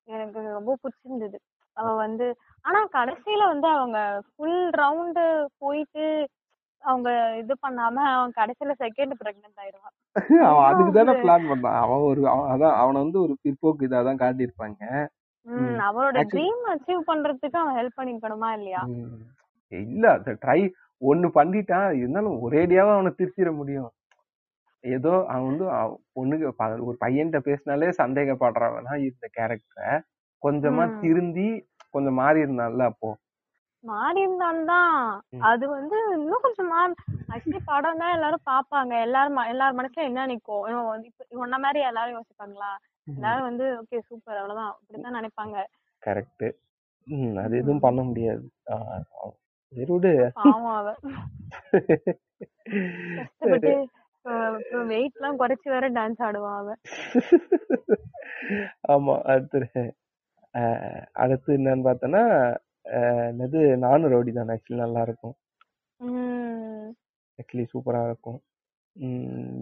எனக்கு ரொம்ப பிடிச்சிருந்தது. அவ வந்து ஆனா கடைசியில வந்து அவங்க ஃபுல் ரவுண்டு போயிட்டு அவங்க இது பண்ணாம அவன் கடைசியில செகண்ட் பிரெக்னென்ட் ஆயிடுவான் அவன் அதுக்கு தானே பிளான் பண்ணான். அவன் ஒரு அதான் அவனை வந்து ஒரு பிற்போக்கு தான் காட்டியிருப்பாங்க. Actually- ட்ரீம் அச்சீவ் பண்றதுக்கு அவன் ஹெல்ப் பண்ணிருக்கணுமா இல்லையா. இல்ல அந்த ட்ரை ஒண்ணு பண்ணிட்டான். இருந்தாலும் ஒரேடியாவா அவனை திருத்திட முடியும். ஏதோ அவன் வந்து பொண்ணுக்கு ஒரு பையன்கிட்ட பேசினாலே சந்தேகப்படுறவனா இந்த கேரக்டரை கொஞ்சமா. திருந்தி கொஞ்சம் மாறி இருந்தான்ல அப்போ? மாறி இருந்தால்தான். அது வந்து இன்னும் கொஞ்சம் மா ஆக்சுவலி படம் தான் எல்லாரும் பாப்பாங்க. எல்லாரும் எல்லார் மனசுல என்ன நிக்கும்? உன்ன மாதிரி எல்லாரும் யோசிப்பாங்களா? எல்லாரும் வந்து ஓகே சூப்பர் அவ்வளவுதான். அப்படிதான் நினைப்பாங்க. கரெக்ட் அது எதுவும் பண்ண முடியாது. கஷ்டப்பட்டு வெயிட் எல்லாம் குறைச்சு வேற டான்ஸ் ஆடுவா அவ. ஆமா அடுத்து அடுத்து என்னன்னு பார்த்தோன்னா என்னது நானும் ரவுடி தான். ஆக்சுவலி நல்லா இருக்கும். ஆக்சுவலி சூப்பரா இருக்கும்.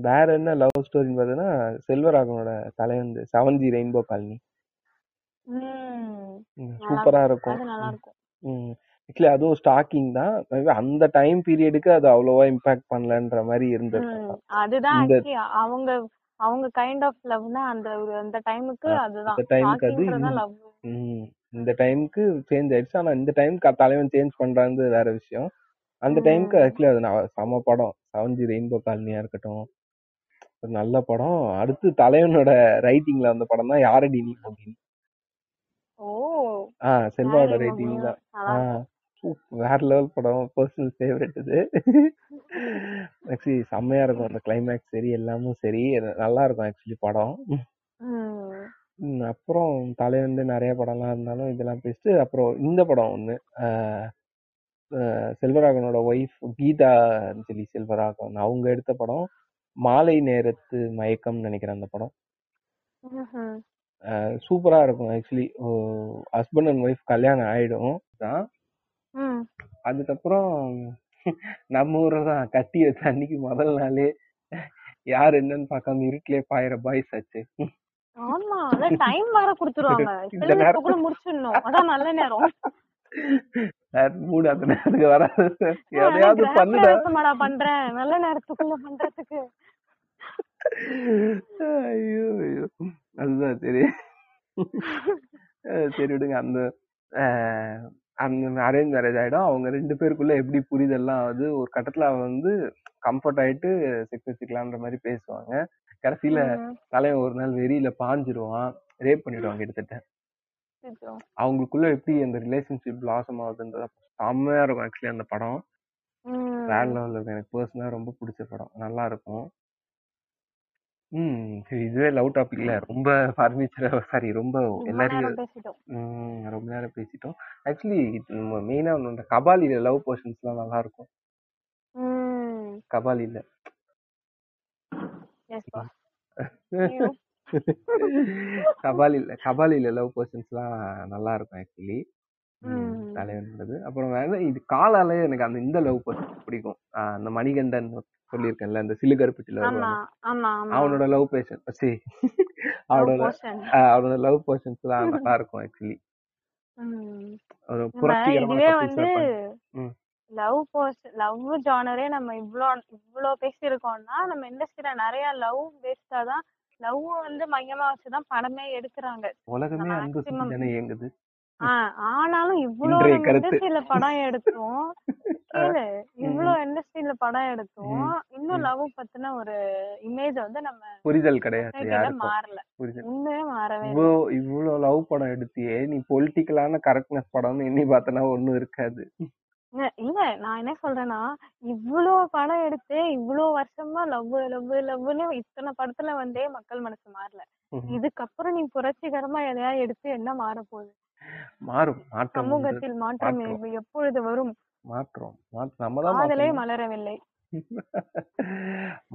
வேற என்ன லவ் ஸ்டோரின்னு பார்த்தோன்னா செல்வராகவனோட தலைவந்து செவன் ஜி ரெயின்போ காலனி. சூப்பரா இருக்கும். ஆக்சுவலி அதுவும் ஸ்டாக்கிங் தான். அந்த டைம் பீரியடுக்கு அது அவ்வளோவா இம்பாக்ட் பண்ணலன்ற மாதிரி இருந்தது அதுதான் அவங்க அவங்க கைண்ட் ஆஃப் லவ்னா அந்த ஒரு அந்த டைமுக்கு அதுதான். அந்த டைமுக்கு அது லவ் ம், இந்த டைமுக்கு சேஞ்ச் ஆயிடுச்சு. ஆனா இந்த டைமுக்கு தலைவன் சேஞ்ச் பண்றாந்து வேற விஷயம். அந்த டைமுக்கு ஆக்சுவலி அது நான் செம படம். செவன் ஜி ரெயின்போ காலனியா இருக்கட்டும். ஒரு நல்ல படம். அடுத்து தலைவனோட ரைட்டிங்ல வந்த படம் தான் யாரடி நீ போகினி ஓ ஆ செல்வாவோட ரைட்டிங் தான் வேற லெவல் படம் பர்சனல் ஃபேவரட் இது. ஆக்சுவலி செம்மையா இருக்கும் அந்த கிளைமேக்ஸ் சரி எல்லாமும் சரி. நல்லா இருக்கும் ஆக்சுவலி படம். அப்புறம் தலை வந்து நிறைய படம்லாம் இருந்தாலும் இதெல்லாம் பேசிட்டு அப்புறம் இந்த படம் ஒன்று செல்வராகவனோட ஒய்ஃப் கீதா அஞ்சலி செல்வராகவன் அவங்க எடுத்த படம். மாலை நேரத்து மயக்கம்னு நினைக்கிறேன் அந்த படம். சூப்பரா இருக்கும் ஆக்சுவலி ஹஸ்பண்ட் அண்ட் ஒய்ஃப் கல்யாணம் ஆயிடும். தான் அதுக்கப்புறம் நம்ம ஊர்ல தான் கட்டி வச்ச அன்னைக்கு முதல் நாளே யார் என்னன்னு பார்க்காம இருட்டிலே பாயிர பாய்ஸ் ஆச்சு. ஆமா அதான் டைம் வேற குடுத்துருவாங்க. இந்த film இப்ப நேரம் கூட முடிச்சிடணும். அதான் நல்ல நேரம். மூடு அந்த நேரத்துக்கு வராது. எதையாவது பண்ணுடா நேரத்துமாடா பண்றேன். நல்ல நேரத்துக்குள்ள பண்றதுக்கு. ஐயோ ஐயோ. அதுதான் சரி. அஹ் சரி விடுங்க. அந்த அஹ் அந்த அரேஞ்ச் மேரேஜ் ஆயிடும். அவங்க ரெண்டு பேருக்குள்ள எப்படி புரிதல்லாம் ஆகுது? ஒரு கட்டத்துல அவ வந்து கம்ஃபர்ட் ஆயிட்டு செக்ஸ் வச்சுக்கலான்ற மாதிரி பேசுவாங்க. கடைசியில தலைவன் ஒரு நாள் வெறியில பாஞ்சிருவான். ரேப் பண்ணிடுவாங்க கிட்டத்தட்ட. அவங்களுக்குள்ள எப்படி அந்த ரிலேஷன்ஷிப் பிளாசம் ஆகுதுன்றது செம்மையா இருக்கும் ஆக்சுவலி அந்த படம். வேற லெவல்ல இருக்கும் எனக்கு பர்சனலா ரொம்ப பிடிச்ச படம். நல்லா இருக்கும். ம் சரி இதுவே லவ் டாபிக்ல ரொம்ப ஃபர்னிச்சர் சாரி ரொம்ப ரொம்ப எல்லாரையும் நேரம் பேசிட்டோம். ம், ரொம்ப நேரம் பேசிட்டோம். ஆக்சுவலி மெயினா இந்த கபாலில லவ் போர்ஷன்ஸ்லாம் நல்லா இருக்கும் உம் கபாலில. எஸ் பாஸ் ஐயோ கபாலில கபாலில லவ் போர்ஷன்ஸ்லாம் நல்லா இருக்கும் ஆக்சுவலி உம் தலைவன்றது அப்புறம் வேற இது காலாலே எனக்கு அந்த இந்த லவ் போர்ஷன் பிடிக்கும். ஆஹ் அந்த மணிகண்டன் சொல்லியிருக்கேன்ல இந்த சிலுகருப்பட்டில அவனோட லவ் பேஷன் சி. அவனோட போர்ஷன் அவனோட லவ் போர்ஷன்ஸ்லாம் நல்லா இருக்கும் ஆக்சுவலி ஒரு இதுவே வந்து. லவ் போஸ்ட் லவ் ஜானரே நம்ம இவ்ளோ இவ்ளோ பேசியிருக்கோம்னா நம்ம இண்டஸ்ட்ரியில நிறைய லவ் பேஸ்டா தான் லவ் வந்து மையமா வச்சுதான் படமே எடுக்கிறாங்க. உலகமே தானே இயங்குது. ஆனாலும் கருத்து. இண்டஸ்ட்ரியில படம் எடுத்தோம். கேளு இவ்ளோ இண்டஸ்ட்ரியில படம் எடுத்தோம். இன்னும். லவ் பத்தின ஒரு இமேஜ் வந்து நம்ம புரிதல் கிடையாது. மாறல. உண்மையே மாறவே இவ்வளோ இவ்வளோ லவ் படம் எடுத்தியே நீ பொலிட்டிக்கலான கரெக்ட்னஸ் படம்னு எண்ணி பார்த்தனா ஒண்ணும் இருக்காது. இல்ல, நான் என்ன சொல்றேன்னா இவ்ளோ படம் எடுத்து இவ்ளோ வருஷமா லவ் லவ் லவ்னு இத்தனை படத்துல வந்தே மக்கள் மனசு மாறல. இதுக்கப்புறம் நீ புரட்சிகரமா எதையாவது எடுத்து என்ன மாற போகுது மாறும். மாற்றம். சமூகத்தில் மாற்றம் எப்பொழுது வரும்? மாற்றம் நம்ம தான் காதலே. மலரவில்லை.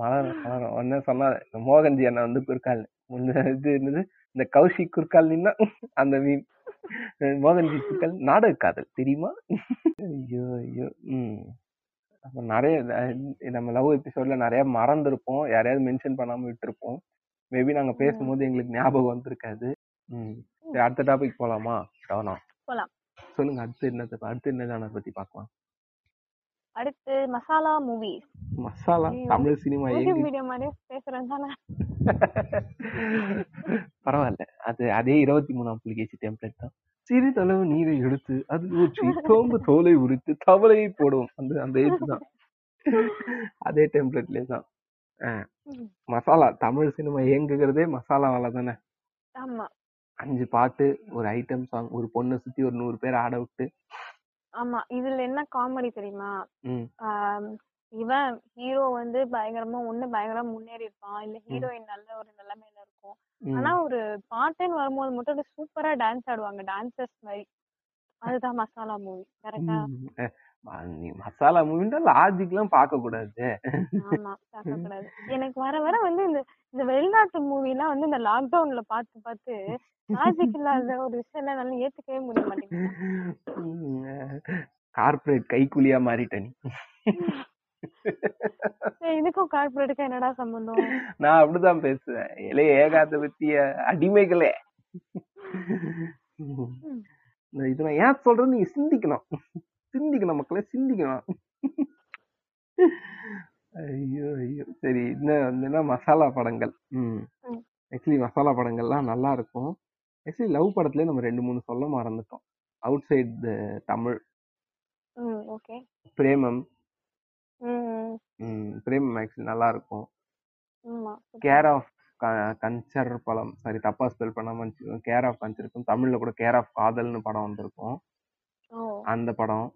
மலரும் மலரும். என்ன சொன்னா மோகன்ஜி அண்ணா வந்து குறுக்கால் இது என்னது? இந்த கௌஷிக் குறுக்கால் நின்னா அந்த மீன் மோகன்ஜி குறுக்கால் நாடக காதல். தெரியுமா? ஐயோ ஐயோ. ம். அப்ப நிறைய நம்ம லவ் எபிசோட்ல நிறைய மறந்துருப்போம். யாரையாவது மென்ஷன் பண்ணாம விட்டுருப்போம். மேபி நாங்க பேசும்போது எங்களுக்கு ஞாபகம் வந்திருக்காது. ம். சரி, அடுத்த டாபிக் போலாமா? ஷவனா போலாம். சொல்லுங்க அடுத்து என்னத்தை அடுத்து என்ன பத்தி பார்க்கலாம்? அடுத்து masala movies masala. Tamil cinema video மாதிரியே பேசுறேன் தானே? பரவாயில்ல. அது அதே இருபத்தி மூணாம் புலிகேசி டெம்ப்ளேட் தான். சிறிதளவு நீரை எடுத்து அதில் ஊற்றி சோம்பு தோலை உரித்து தவளையை போடும் அந்த அந்த ஏஜ் தான். அதே டெம்ப்ளேட்லேயே தான். மசாலா தமிழ் சினிமா இயங்குகிறதே மசாலாவால தானே? ஆமா. அஞ்சு பாட்டு ஒரு ஐட்டம் சாங் ஒரு பொண்ணை சுத்தி ஒரு நூறு பேர் ஆட விட்டு. ஆமா இதுல என்ன காமெடி தெரியுமா? இவன் ஹீரோ வந்து பயங்கரமா ஒண்ணு பயங்கரமா முன்னேறி இருப்பான். இல்ல ஹீரோயின் நல்ல ஒரு நிலைமையில இருக்கும். ஆனா ஒரு பாட்டுன்னு வரும்போது மட்டும் சூப்பரா டான்ஸ் ஆடுவாங்க டான்சர்ஸ் மாதிரி. அதுதான் மசாலா மூவி கரெக்டா நீ மசாலா மூவின்னா லாஜிக் எல்லாம் பார்க்க கூடாது எனக்கு வர வர வந்து இந்த இந்த வெளிநாட்டு மூவி எல்லாம் வந்து இந்த லாக்டவுன்ல பார்த்து பார்த்து லாஜிக் இல்லாத ஒரு விஷயம் எல்லாம் என்னால ஏத்துக்கவே முடிய மாட்டேங்குது. கார்ப்பரேட் கைக்கூலியா மாறிட்ட நீ. இதுக்கும் கார்பரேட்டுக்கும் என்னடா சம்பந்தம்? நான் அப்படிதான் பேசுவேன். இளைய ஏகாத பத்திய அடிமைகளே. இது நான் ஏன் சொல்றது நீங்க சிந்திக்கணும். சிந்திக்கணும் மக்களே சிந்திக்கணும். ஐயோ ஐயோ. சரி இன்னும் வந்து என்ன மசாலா படங்கள். ம். ஆக்சுவலி மசாலா படங்கள்லாம் நல்லா இருக்கும். ஆக்சுவலி லவ் படத்துல நம்ம ரெண்டு மூணு சொல்ல மறந்துட்டோம். Outside Tamil. Okay. Premam. Premam actually நல்லா இருக்கும். கேர் ஆஃப் கஞ்சர் பழம். சாரி தப்பா ஸ்பெல் பண்ணாம கேர் ஆஃப் கஞ்சர் இருக்கும். தமிழ்ல கூட கேர் ஆஃப் காதல்னு படம் வந்திருக்கும். அந்த படம்.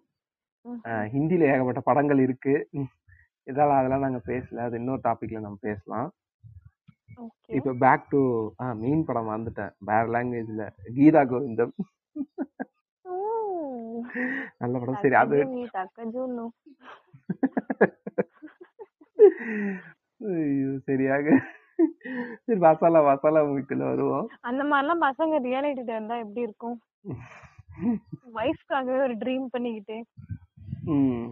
ஹிந்தில ஏகப்பட்ட படங்கள் இருக்கு. ம், இதெல்லாம் அதெல்லாம் நாங்க பேசல. அது இன்னொரு டாபிக்ல நம்ம பேசலாம். இப்போ பேக் டு மெயின் படம் வந்துட்டேன். வேற லாங்குவேஜ்ல கீதா கோவிந்தம். நல்ல படம். சரி அது சரியாக. சரி மசாலா மசாலா மூவிக்குள்ள வருவோம். அந்த மாதிரிலாம் பசங்க ரியாலிட்டில இருந்தா எப்படி இருக்கும்? வைஃப்காகவே ஒரு ட்ரீம் பண்ணிக்கிட்டு. ம்.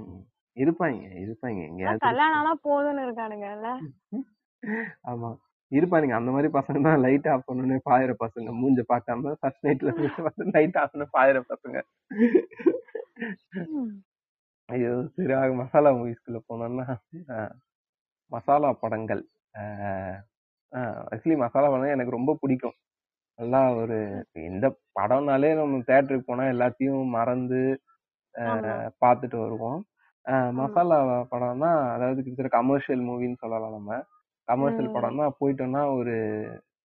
இருப்பாங்க இருப்பாங்க ஆனா எங்கேயாவது போதும்னு இருக்கானுங்கல்ல. ஆமா. இருப்பானுங்க. அந்த மாதிரி பசங்க தான் லைட் ஆஃப் பண்ணணும்னு பாயிர பசங்க. மூஞ்ச பார்க்காம ஃபர்ஸ்ட் நைட்ல லைட் ஆஃப் பண்ண பாயிர பசங்க. ம். ஐயோ சரி ஆக மசாலா மூவிஸ்குள்ள போனோம்னா அஹ், மசாலா படங்கள். ஆக்சுவலி மசாலா படம் எனக்கு ரொம்ப பிடிக்கும். நல்லா ஒரு எந்த படம்னாலே நம்ம தேட்டருக்கு போனா எல்லாத்தையும் மறந்து ஆமா. பார்த்துட்டு வருவோம் மசாலா படம்னா அதாவது கிட்டத்தட்ட கமர்ஷியல் மூவின்னு சொல்லலாம் நம்ம கமர்ஷியல் ம். படம்னா போயிட்டோம்னா ஒரு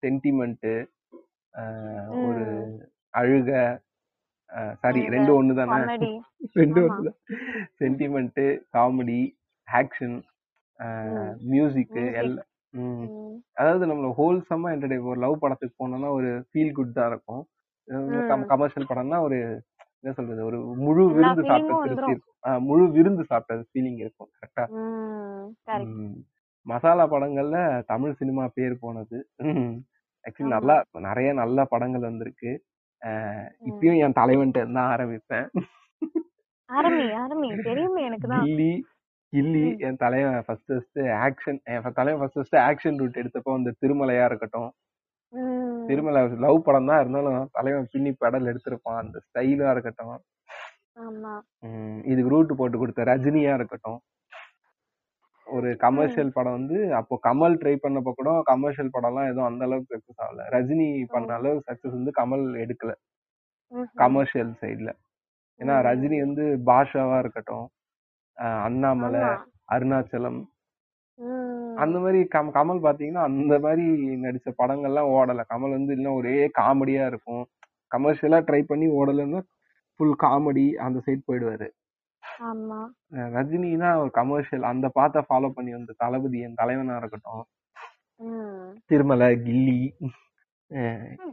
சென்டிமெண்ட் ஒரு ம். அழுக சாரி அழுக, ரெண்டு ஒண்ணு தானே காமெடி ரெண்டு ஆமா. ஒண்ணு சென்டிமெண்ட் காமெடி ஆக்ஷன் ம். Music Music. எல்லாம் ம். ம். அதாவது நம்மள ஹோல்சமா என்டர்டைன் ஒரு லவ் படத்துக்கு போனோம்னா ஒரு ஃபீல் குட் தான் இருக்கும் ம். கமர்ஷியல் படம்னா ஒரு என்ன சொல்றது ஒரு முழு விருந்து சாப்பிட்ட திருப்தி. இருக்கும் முழு விருந்து சாப்பிட்ட ஃபீலிங் இருக்கும் கரெக்டா. மசாலா படங்கள்ல தமிழ் சினிமா பேர் போனது ஆக்சுவலி. நல்லா நிறைய நல்ல படங்கள் வந்திருக்கு இப்பயும் என் தலைவன்ட்ட தான் ஆரம்பிப்பேன் கில்லி கில்லி. என் தலைவன் ஃபர்ஸ்ட் ஃபர்ஸ்ட் ஆக்ஷன் என் தலைவன் ஃபர்ஸ்ட் ஃபர்ஸ்ட் ஆக்ஷன் ரூட் எடுத்தப்போ அந்த திருமலையா இருக்கட்டும். திருமலை லவ் படம் தான் இருந்தாலும் தலைவன் பின்னி பெடல் எடுத்திருப்பான். அந்த ஸ்டைலா இருக்கட்டும். இதுக்கு ரூட் போட்டு கொடுத்த ரஜினியா இருக்கட்டும். ஒரு கமர்ஷியல் படம் வந்து அப்போ கமல் ட்ரை பண்ணப்போ கூட கமர்ஷியல் படம்லாம் எதுவும் அந்த அளவுக்கு சக்சஸ் ஆகல. ரஜினி பண்ண அளவுக்கு சக்சஸ் வந்து கமல் எடுக்கல. கமர்ஷியல் சைடுல ஏன்னா. ரஜினி வந்து பாஷாவா இருக்கட்டும். அண்ணாமலை. அருணாச்சலம். அந்த மாதிரி கம் கமல் பாத்தீங்கன்னா அந்த மாதிரி நடிச்ச படங்கள்லாம் ஓடல. கமல் வந்து இன்னும் ஒரே காமெடியா இருக்கும். கமர்ஷியலா ட்ரை பண்ணி ஓடலைன்னா ஃபுல் காமெடி அந்த சைடு போயிடுவாரு. ஆமா. அஹ் ரஜினி தான் ஒரு கமர்ஷியல் அந்த பாத்த ஃபாலோ பண்ணி வந்த தளபதி என் தலைவனா இருக்கட்டும். திருமலை கில்லி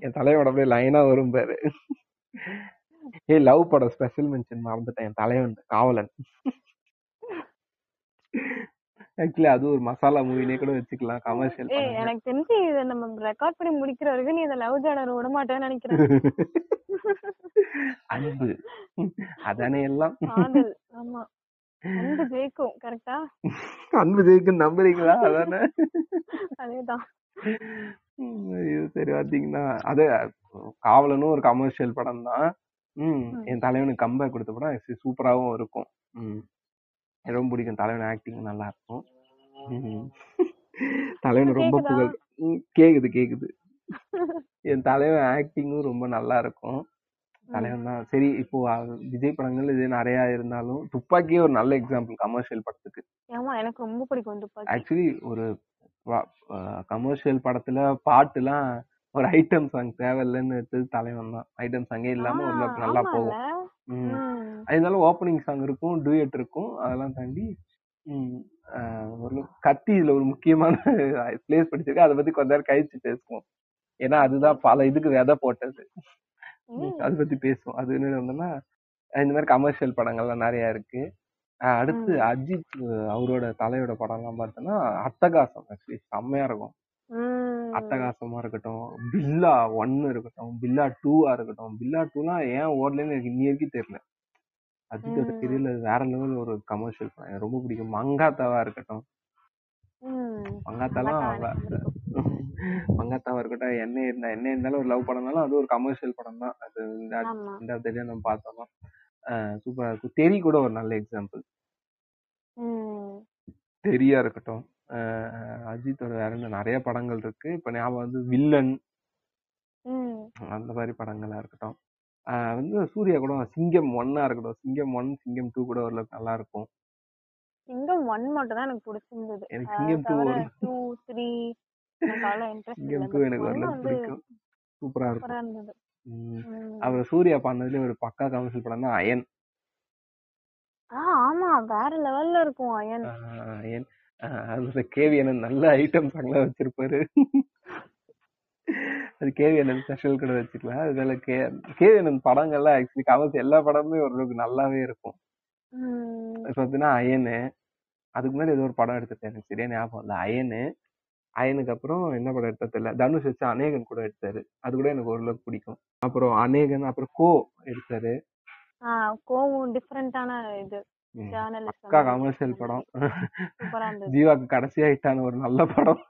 என் தலைவனோட அப்படியே லைனா வரும் பாரு. ஏய் லவ் படம் ஸ்பெஷல் மென்ஷன் மறந்துட்டேன். என் தலைவன் காவலன். ஆக்சுவலி அது ஒரு மசாலா மூவினே கூட வச்சுக்கலாம் கமர்ஷியல் எனக்கு தெரிஞ்சு இத நம்ம ரெக்கார்ட் பண்ணி முடிக்கிற வரைக்கும் நீ இந்த லவ் ஜானர் விட மாட்டேன்னு நினைக்கிறேன். அன்பு. அதானே எல்லாம். ஆமா. அன்பு ஜெயிக்கும் கரெக்டா அன்பு ஜெயிக்கும் நம்புறீங்களா? அதானே? அதேதான். சரி பாத்தீங்கன்னா அது காவலனும் ஒரு கமர்ஷியல் படம் தான் என் தலைவனுக்கு கம்பேக் கொடுத்த படம் சூப்பராவும் இருக்கும். ரொம்ப பிடிக்கும். தலைவன் ஆக்டிங் நல்லா இருக்கும். தலைவன் ரொம்ப? புகழ் கேக்குது கேக்குது. என் தலைவன் ஆக்டிங்கும் ரொம்ப நல்லா இருக்கும் தலைவன் தான். சரி இப்போ விஜய் படங்கள் இது நிறைய இருந்தாலும் துப்பாக்கியே ஒரு நல்ல எக்ஸாம்பிள் கமர்ஷியல் படத்துக்கு. ஆமா எனக்கு ரொம்ப பிடிக்கும் துப்பாக்கி. ஆக்சுவலி ஒரு கமர்ஷியல் படத்துல பாட்டுலாம் ஒரு ஐட்டம் சாங் தேவையில்லைன்னு எடுத்தது தலைவன் தான். ஐட்டம் சாங்கே இல்லாம ஓரளவுக்கு நல்லா? போகும். இருந்தாலும் ஓப்பனிங் சாங் இருக்கும் டூயட் இருக்கும். அதெல்லாம் தாண்டி ஒரு கத்தி இதுல ஒரு முக்கியமான பிளேஸ் படிச்சிருக்கு. அதை பத்தி கொஞ்ச நேரம் கழிச்சு பேசுவோம். ஏன்னா அதுதான் பல இதுக்கு விதை போட்டது. அதை பத்தி பேசுவோம். அது என்ன வந்தோம்னா இந்த மாதிரி கமர்ஷியல் படங்கள்லாம் நிறைய இருக்கு. அடுத்து. அஜித் அவரோட தலையோட படம்லாம் பார்த்தோன்னா அட்டகாசம் ஆக்சுவலி செம்மையா இருக்கும். அட்டகாசமா இருக்கட்டும் பில்லா ஒன்னு இருக்கட்டும் பில்லா டூவா இருக்கட்டும். பில்லா டூலாம் ஏன் ஓடலன்னு எனக்கு இன்னி வரைக்கும் தெரியல. அஜித்தோட. தெரியல வேற லெவல் ஒரு கமர்ஷியல் படம் எனக்கு ரொம்ப பிடிக்கும். மங்காத்தாவா இருக்கட்டும். மங்காத்தாலாம். மங்காத்தாவா இருக்கட்டும். என்ன இருந்தா என்ன இருந்தாலும் ஒரு லவ் படம்னாலும் அது ஒரு கமர்ஷியல் படம் தான். அது இந்த தெரியும் நம்ம பார்த்தோமா. சூப்பரா இருக்கும். தெரி கூட ஒரு நல்ல எக்ஸாம்பிள். தெரியா இருக்கட்டும். அஜித்தோட வேற என்ன நிறைய படங்கள் இருக்கு. இப்ப ஞாபகம் வந்து வில்லன். அந்த மாதிரி படங்களா இருக்கட்டும். வந்து சூர்யா கூட சிங்கம் ஒன்னா இருக்கட்டும். சிங்கம் ஒன் சிங்கம் டூ கூட ஓரளவுக்கு நல்லா இருக்கும். சிங்கம் ஒன் மட்டும் தான் எனக்கு பிடிச்சிருந்தது. எனக்கு Singam two two three Singam two எனக்கு ஓரளவுக்கு பிடிக்கும். சூப்பரா இருக்கும். அவர் சூர்யா பண்ணதுல ஒரு பக்கா கமர்ஷியல் படம் தான் அயன். ஆமா. வேற லெவல்ல இருக்கும் அயன். அயன். அதுல கேவி அண்ணன் நல்ல ஐட்டம் சாங்லாம் வச்சிருப்பாரு. அது கேவி அண்ணன் ஸ்பெஷல் கூட வச்சுக்கலாம் அதுல கே கேவி அண்ணன் படங்கள்லாம் ஆக்சுவலி கமர்ஸ் எல்லா படமுமே ஓரளவுக்கு நல்லாவே இருக்கும். இப்ப பார்த்தீங்கன்னா அயனு அதுக்கு முன்னாடி ஏதோ ஒரு படம் எடுத்துட்டேன் எனக்கு சரியா ஞாபகம் இல்லை. அயனு அயனுக்கு அப்புறம் என்ன படம் எடுத்தா தெரியல. தனுஷ் வச்சு அநேகன் கூட எடுத்தாரு. அது கூட எனக்கு ஓரளவுக்கு பிடிக்கும். அப்புறம் அநேகன் அப்புறம் கோ எடுத்தாரு. கோவும் டிஃப்ரெண்டான இது. பக்கா கமர்ஷியல் படம். ஜீவாக்கு கடைசியா ஹிட்டான ஒரு நல்ல படம்.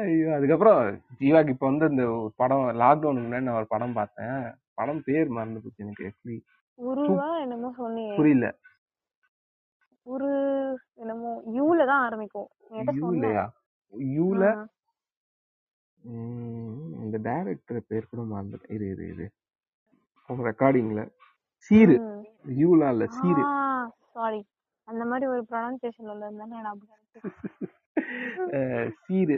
ஐயோ அதுக்கப்புறம் ஜீவாக்கு இப்ப வந்து இந்த ஒரு படம் லாக்டவுனுக்கு முன்னாடி நான் ஒரு படம் பார்த்தேன். படம் பேர் மறந்து போச்சு எனக்கு actually. உருவா என்னமோ சொன்னியே புரியல. உரு என்னமோ யூல தான் ஆரம்பிக்கும். யூலையா யூல? இந்த டைரக்டர் பேர் கூட மறந்துட்டேன். இரு இரு இரு. ரெக்கார்டிங்ல சீரு. ம். யூலாம் இல்ல சீரு. சாரி அந்த மாதிரி ஒரு நினைச்சேன். அஹ் சீரு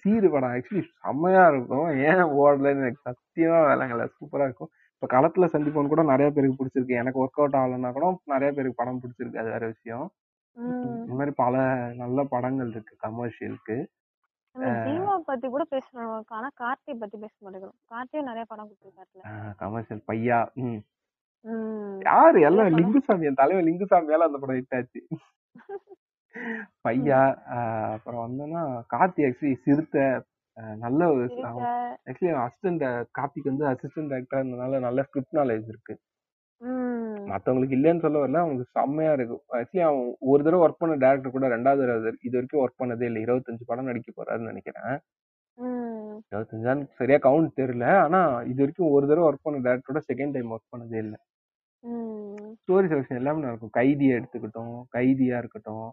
சீரு படம் ஆக்சுவலி செம்மையா இருக்கும். ஏன் ஓடலன்னு எனக்கு சத்தியமா வேலைங்கல்ல சூப்பரா இருக்கும். இப்ப களத்துல சந்திப்போம் கூட நிறைய பேருக்கு பிடிச்சிருக்கு. எனக்கு ஒர்க் அவுட் ஆகலைன்னா கூட நிறைய பேருக்கு படம் பிடிச்சிருக்கு. அது வேற விஷயம். இந்த மாதிரி பல நல்ல படங்கள் இருக்கு கமர்ஷியலுக்கு ஜீவா பத்தி கூட பேசணும். ஆனா கார்த்தி பத்தி பேச மாட்டேங்கிறோம். கார்த்தியும் நிறைய படம் கொடுத்துருக்காருல கமர்ஷியல் பையா? ம். யாரு? எல்லாம்? லிங்குசாமி. என் தலைவன் லிங்குசாமியால அந்த படம் ஹிட் ஆச்சு பையா அப்புறம் வந்தோம்னா கார்த்தி ஆக்சுவலி சிறுத்தை நல்ல ஒரு ஆக்சுவலி அசிஸ்டன்ட் கார்த்திக் வந்து அசிஸ்டன்ட் டைரக்டர் இருந்தனால நல்ல ஸ்கிரிப்ட் நாலேஜ் இருக்கு. மத்தவங்களுக்கு இல்லைன்னு சொல்ல வரல அவனுக்கு செம்மையா இருக்கு ஆக்சுவலி அவன் ஒரு தடவை ஒர்க் பண்ண டேரக்டர் கூட ரெண்டாவது தடவை இது வரைக்கும் ஒர்க் பண்ணதே இல்லை. இருபத்தஞ்சு படம் நடிக்க போறாருன்னு நினைக்கிறேன். இருபத்தஞ்சான்னு சரியா கவுண்ட் தெரியல. ஆனா இது வரைக்கும் ஒரு தடவை ஒர்க் பண்ண டேரக்டரோட செகண்ட் டைம் ஒர்க் பண்ணதே இல்லை. ஸ்டோரி செலக்ஷன் எல்லாமே நல்லா இருக்கும் கைதியா எடுத்துக்கிட்டோம் கைதியா இருக்கட்டும்.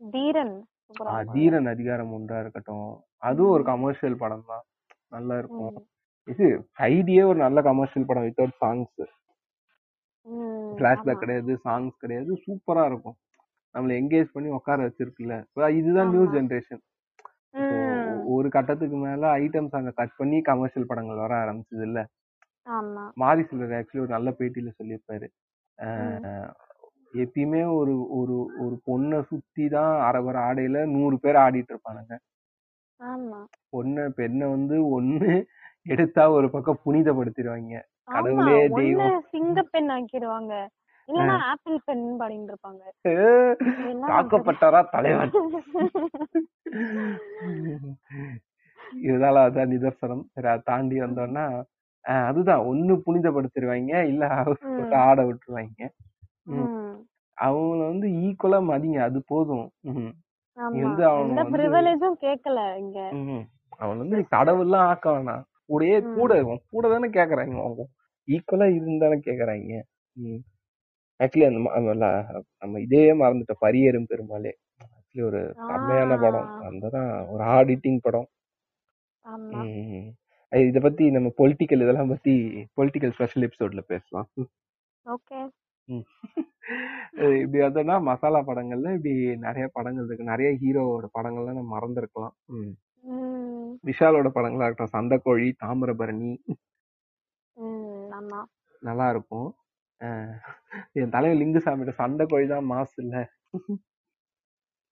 தீரன். தீரன் அதிகாரம் ஒன்றா இருக்கட்டும். அதுவும் ஒரு கமர்ஷியல் படம் தான். நல்லா இருக்கும். இது கைதியே ஒரு நல்ல கமர்ஷியல் படம் வித்தவுட் சாங்ஸ் ஆமா. கிடையாது சாங்ஸ் கிடையாது. சூப்பரா இருக்கும். நம்மள என்கேஜ் பண்ணி உட்கார வச்சிருக்குல்ல. இதுதான் நியூ. ஜெனரேஷன். ஒரு கட்டத்துக்கு மேல ஐட்டம்ஸ் அங்க கட் பண்ணி கமர்ஷியல் படங்கள் வர ஆரம்பிச்சது இல்ல மாரி சிலர் ஆக்சுவலி ஒரு நல்ல பேட்டியில சொல்லியிருப்பாரு. எப்பயுமே ஒரு ஒரு ஒரு பொண்ணை சுத்தி தான் அரவர ஆடையில நூறு பேர் ஆடிட்டு இருப்பானுங்க. பொண்ணை பெண்ணை வந்து ஒண்ணு எடுத்தா ஒரு பக்கம் புனிதப்படுத்திடுவாங்க கடவுளே தெய்வம். சிங்க பெண் ஆக்கிடுவாங்க இல்லன்னா ஆப்பிள் பெண் பாடிட்டு இருப்பாங்க தாக்கப்பட்டாரா தலைவன்? இதனால அதான் நிதர்சனம். சரி அதை தாண்டி வந்தோம்னா ஆஹ் அதுதான் ஒண்ணு புனிதப்படுத்திடுவாங்க இல்ல ம். ஆட விட்டுருவாங்க ம். ம். அவங்கள வந்து ஈக்குவலா மதிங்க அது போதும் ம். நீ ஆமா வந்து அவனை எந்த வந்து- ப்ரிவிலேஜும் கேட்கல இங்க ம். அவன் வந்து நீ கடவுள்லாம் ஆக்க வேணாம் கூடயே ம். கூட உன் கூட தானே கேக்குறாங்க அவங்க ஈக்குவலா இருந்தானே கேக்குறாங்க ஆக்சுவலி அந்த ம- அந்த ல- நம்ம இதே மறந்துட்ட பரியரும் பெருமாளே ஆக்சுவலி ஒரு செம்மையான படம் ஆ. அந்த ஒரு ஆடிட்டிங் படம் ஆமா ம். இத பத்தி நம்ம பொலிட்டிக்கல் இதெல்லாம் பத்தி பொலிட்டிக்கல் ஸ்பெஷல் எபிசோட்ல பேசலாம். ஓகே இப்படி வந்தோம்னா மசாலா படங்கள்ல இப்படி நிறைய படங்கள் இருக்கு. நிறைய ஹீரோவோட படங்கள்லாம் நம்ம மறந்துருக்கலாம். விஷாலோட படங்களா இருக்கட்டும். சண்டைக்கோழி தாமிரபரணி. நல்லா இருக்கும். என் தலைவன் லிங்குசாமியோட சண்டை கோழி தான் மாசு இல்ல.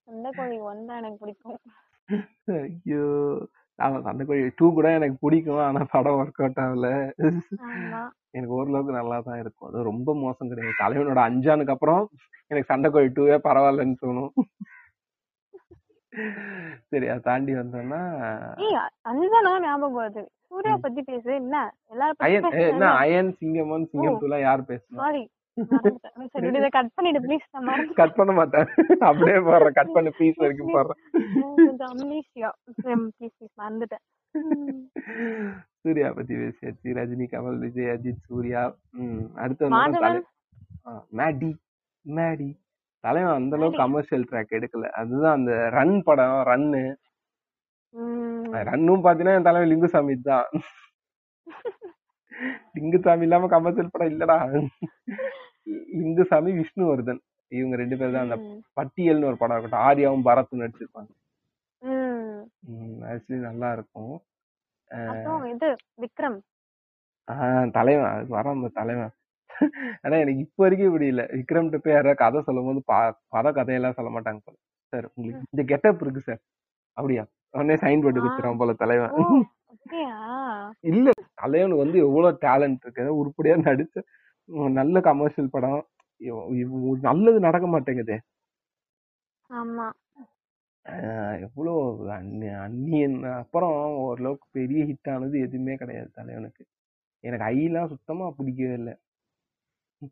சண்டை கோழி ஒன் எனக்கு பிடிக்கும். ஐயோ. ஆமா சண்டை கோழி டூ கூட எனக்கு பிடிக்கும். ஆனா படம் ஒர்க் அவுட் ஆகல. எனக்கு ஓரளவுக்கு நல்லா தான் இருக்கும். அது ரொம்ப மோசம் கிடையாது. தலைவனோட அஞ்சானுக்கு அப்புறம் எனக்கு சண்டை கோழி டூவே பரவாயில்லன்னு தோணும். சரி அதை தாண்டி வந்தோம்னா அஞ்சனா ஞாபகம் வருது. சூர்யா பத்தி பேசு. என்ன? எல்லாரும் என்ன? அயன் சிங்கமன் சிங்கம் யார் இதை கட் பண்ண மாட்டேன். அப்படியே போடுறேன். கட் பண்ண பீஸ் வரைக்கும் போடுறேன். சூர்யா பத்தி பேசியாச்சு. ரஜினி கமல் விஜய் அஜித் சூர்யா. அடுத்து மேடி. மேடி. தலைவன் அந்த அளவுக்கு கமர்ஷியல் ட்ராக் எடுக்கல. அதுதான் அந்த ரன் படம் ரன்னு. ரன்னும் பாத்தீங்கன்னா என் தலைவன் லிங்குசாமி தான். லிங்குசாமி இல்லாம கமர்ஷியல் படம் இல்லடா. லிங்குசாமி விஷ்ணுவர்தன். இவங்க ரெண்டு பேர் தான் அந்த. பட்டியல்னு ஒரு படம் இருக்கட்டும் ஆர்யாவும் பரத்தும் நடிச்சிருப்பாங்க. ஆக்சுவலி நல்லா இருக்கும். இது விக்ரம். தலைவன். அது வர அந்த தலைவன். ஆனா எனக்கு இப்ப வரைக்கும் இப்படி இல்ல. விக்ரம் போய் யாராவது கதை சொல்லும் போது பத கதையெல்லாம் சொல்ல மாட்டாங்க போல. சார் உங்களுக்கு இந்த கெட்டப் இருக்கு சார். அப்படியா? உடனே சைன் போட்டு கொடுத்துறான் போல தலைவன். இல்ல தலைவனுக்கு வந்து எவ்வளவு டேலண்ட் இருக்கு. உருப்படியா நடிச்ச உம் நல்ல கமர்ஷியல் படம். இவ- இவ- ஒரு நல்லது நடக்க மாட்டேங்குது. ஆமா. எவ்வளவு அந்நி- அந்நியன் அப்புறம் ஓரளவுக்கு பெரிய ஹிட் ஆனது எதுவுமே கிடையாது தலைவனுக்கு. எனக்கு ஐலாம் சுத்தமா பிடிக்கவே இல்லை.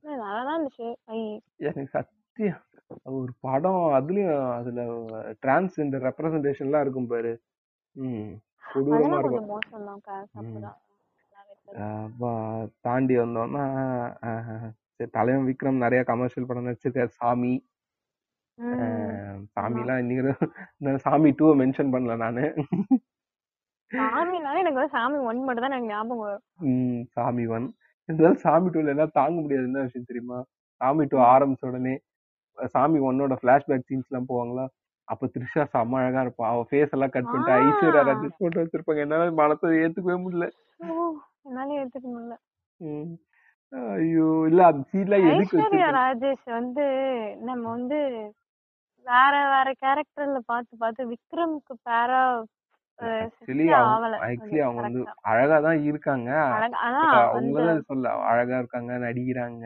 நல்லாதான் இருந்துச்சு. ஐ எனக்கு சத்தியம் ஒரு படம் அதுலயும் அதுல டிரான்ஸ்ஜெண்டர் ரெப்ரசன்டேஷன்லாம் இருக்கும் பாரு. ம் கொடூரமா அதெல்லாம் இருக்கும். கொஞ்சம் மோசம் தான். அப்ப தாண்டி வந்தோம்னா சரி, தலைவன் விக்ரம் நிறைய கமர்ஷியல் படம் நடிச்சிருக்காரு சாமி. ம். ஆஹ், சாமிலாம் இன்னைக்கு நான் சாமி டூ மென்ஷன் பண்ணல நானு. சாமினாலே எனக்கு வந்து சாமி ஒன் மட்டும் தான் எனக்கு ஞாபகம் வரும். ம், சாமி ஒன் இருந்தாலும் சாமி டூல என்ன தாங்க முடியாது. என்ன விஷயம் தெரியுமா? சாமி டூ ஆரம்பிச்ச உடனே சாமி ஒன்னோட பிளாஷ்பேக் சீன்ஸ் எல்லாம் போவாங்களா? அப்ப த்ரிஷா செம்ம அழகா இருப்பா. அவ ஃபேஸ் எல்லாம் கட் பண்ணிட்டு ஆ. ஐஸ்வர்யா ராஜேஷ் போட்டு வச்சிருப்பாங்க. என்னால மனத்தை ஏத்துக்கவே முடியல. ஓ. என்னால ஏத்துக்க முடியல. ஐயோ இல்ல அந்த சீன்லாம் எதுக்கு ராஜேஷ் வந்து நம்ம வந்து வேற வேற கேரக்டர்ல பார்த்து பார்த்து விக்ரம்க்கு பேரா ஆக்சுவலி அவங்க வந்து அழகா தான் இருக்காங்க. அவங்களதான் சொல்ல அழகா இருக்காங்க நடிக்கிறாங்க.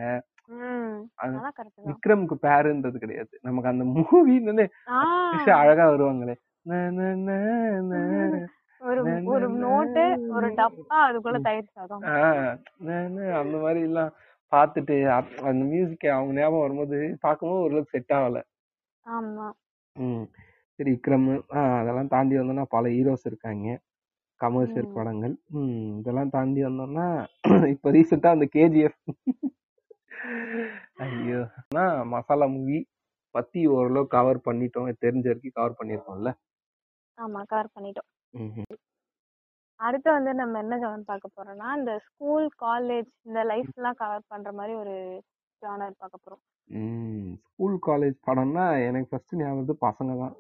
விக்ரமுக்கு பேருன்றது கிடையாது. நமக்கு அந்த ஆ, அழகா வருவாங்களே. ஒரு ஒரு நோட்டு ஒரு டப்பா அதுக்குள்ள தயிர் சாதம். அந்த மாதிரி எல்லாம் பார்த்துட்டு அப்- அந்த மியூசிக் அவங்க ஞாபகம் வரும்போது பார்க்கும்போது ஓரளவுக்கு செட் ஆகல. ஆமா. ம். சரி விக்ரம் அதெல்லாம் தாண்டி வந்தோம்னா பல ஹீரோஸ் இருக்காங்க. கமர்ஷியல். படங்கள். ம் இதெல்லாம் தாண்டி வந்தோம்னா இப்ப ரீசெண்டா அந்த கேஜிஎஃப் ஐயோ. ஆனா மசாலா மூவி பத்தி ஓரளவு கவர் பண்ணிட்டோம். தெரிஞ்ச வரைக்கும் கவர் பண்ணிருக்கோம்ல. ஆமா கவர் பண்ணிட்டோம். ம்ஹும். அடுத்து வந்து நம்ம என்ன ஜானர் பார்க்க போறோம்னா இந்த ஸ்கூல் காலேஜ் இந்த லைஃப் எல்லாம் கவர் பண்ற மாதிரி ஒரு ஜானர் பார்க்க போறோம். ம். ஸ்கூல் காலேஜ் படம்னா எனக்கு ஃபர்ஸ்ட் ஞாபகம் வருது பசங்க தான்.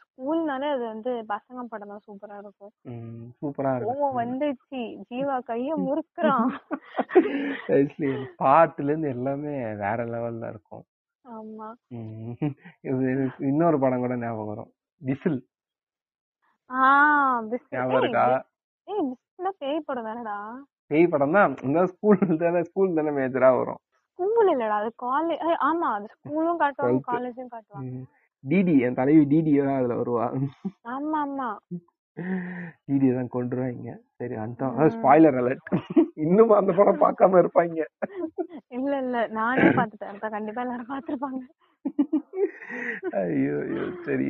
ஸ்கூல்னாலே அது வந்து பசங்க படம் தான் சூப்பரா இருக்கும். ம். சூப்பரா கோவம் இருக்கும் வந்துச்சு ஜீவா கைய முறுக்குறான். Actually, பாட்டுல இருந்து எல்லாமே வேற லெவல்ல இருக்கும். ஆமா. ம். இது எனக்கு இன்னொரு படம் கூட ஞாபகம் வரும். விசில். ஞாபகம் இருக்கா? ஏய் பிஸ்னா பேய் படம் தானடா? பேய் படம் தான். இந்த ஸ்கூல் தானே ஸ்கூல் தானே மேஜரா வரும். ஸ்கூல் இல்லடா அது காலேஜ் ஆமா அது ஸ்கூலும் காட்டுவாங்க. காலேஜும் காட்டுவாங்க. டிடி என் தலைவி டிடி தான் அதுல வருவா. ஆமா ஆமா. டிடி தான் கொண்டுருவாங்க சரி அந்த. ஸ்பாய்லர் அலர்ட் இன்னும் அந்த படம் பார்க்காம இருப்பாங்க. இல்ல இல்ல. நானே பாத்துட்டேன் அப்ப கண்டிப்பா எல்லாரும் பாத்துருப்பாங்க ஐயோ ஐயோ. சரி.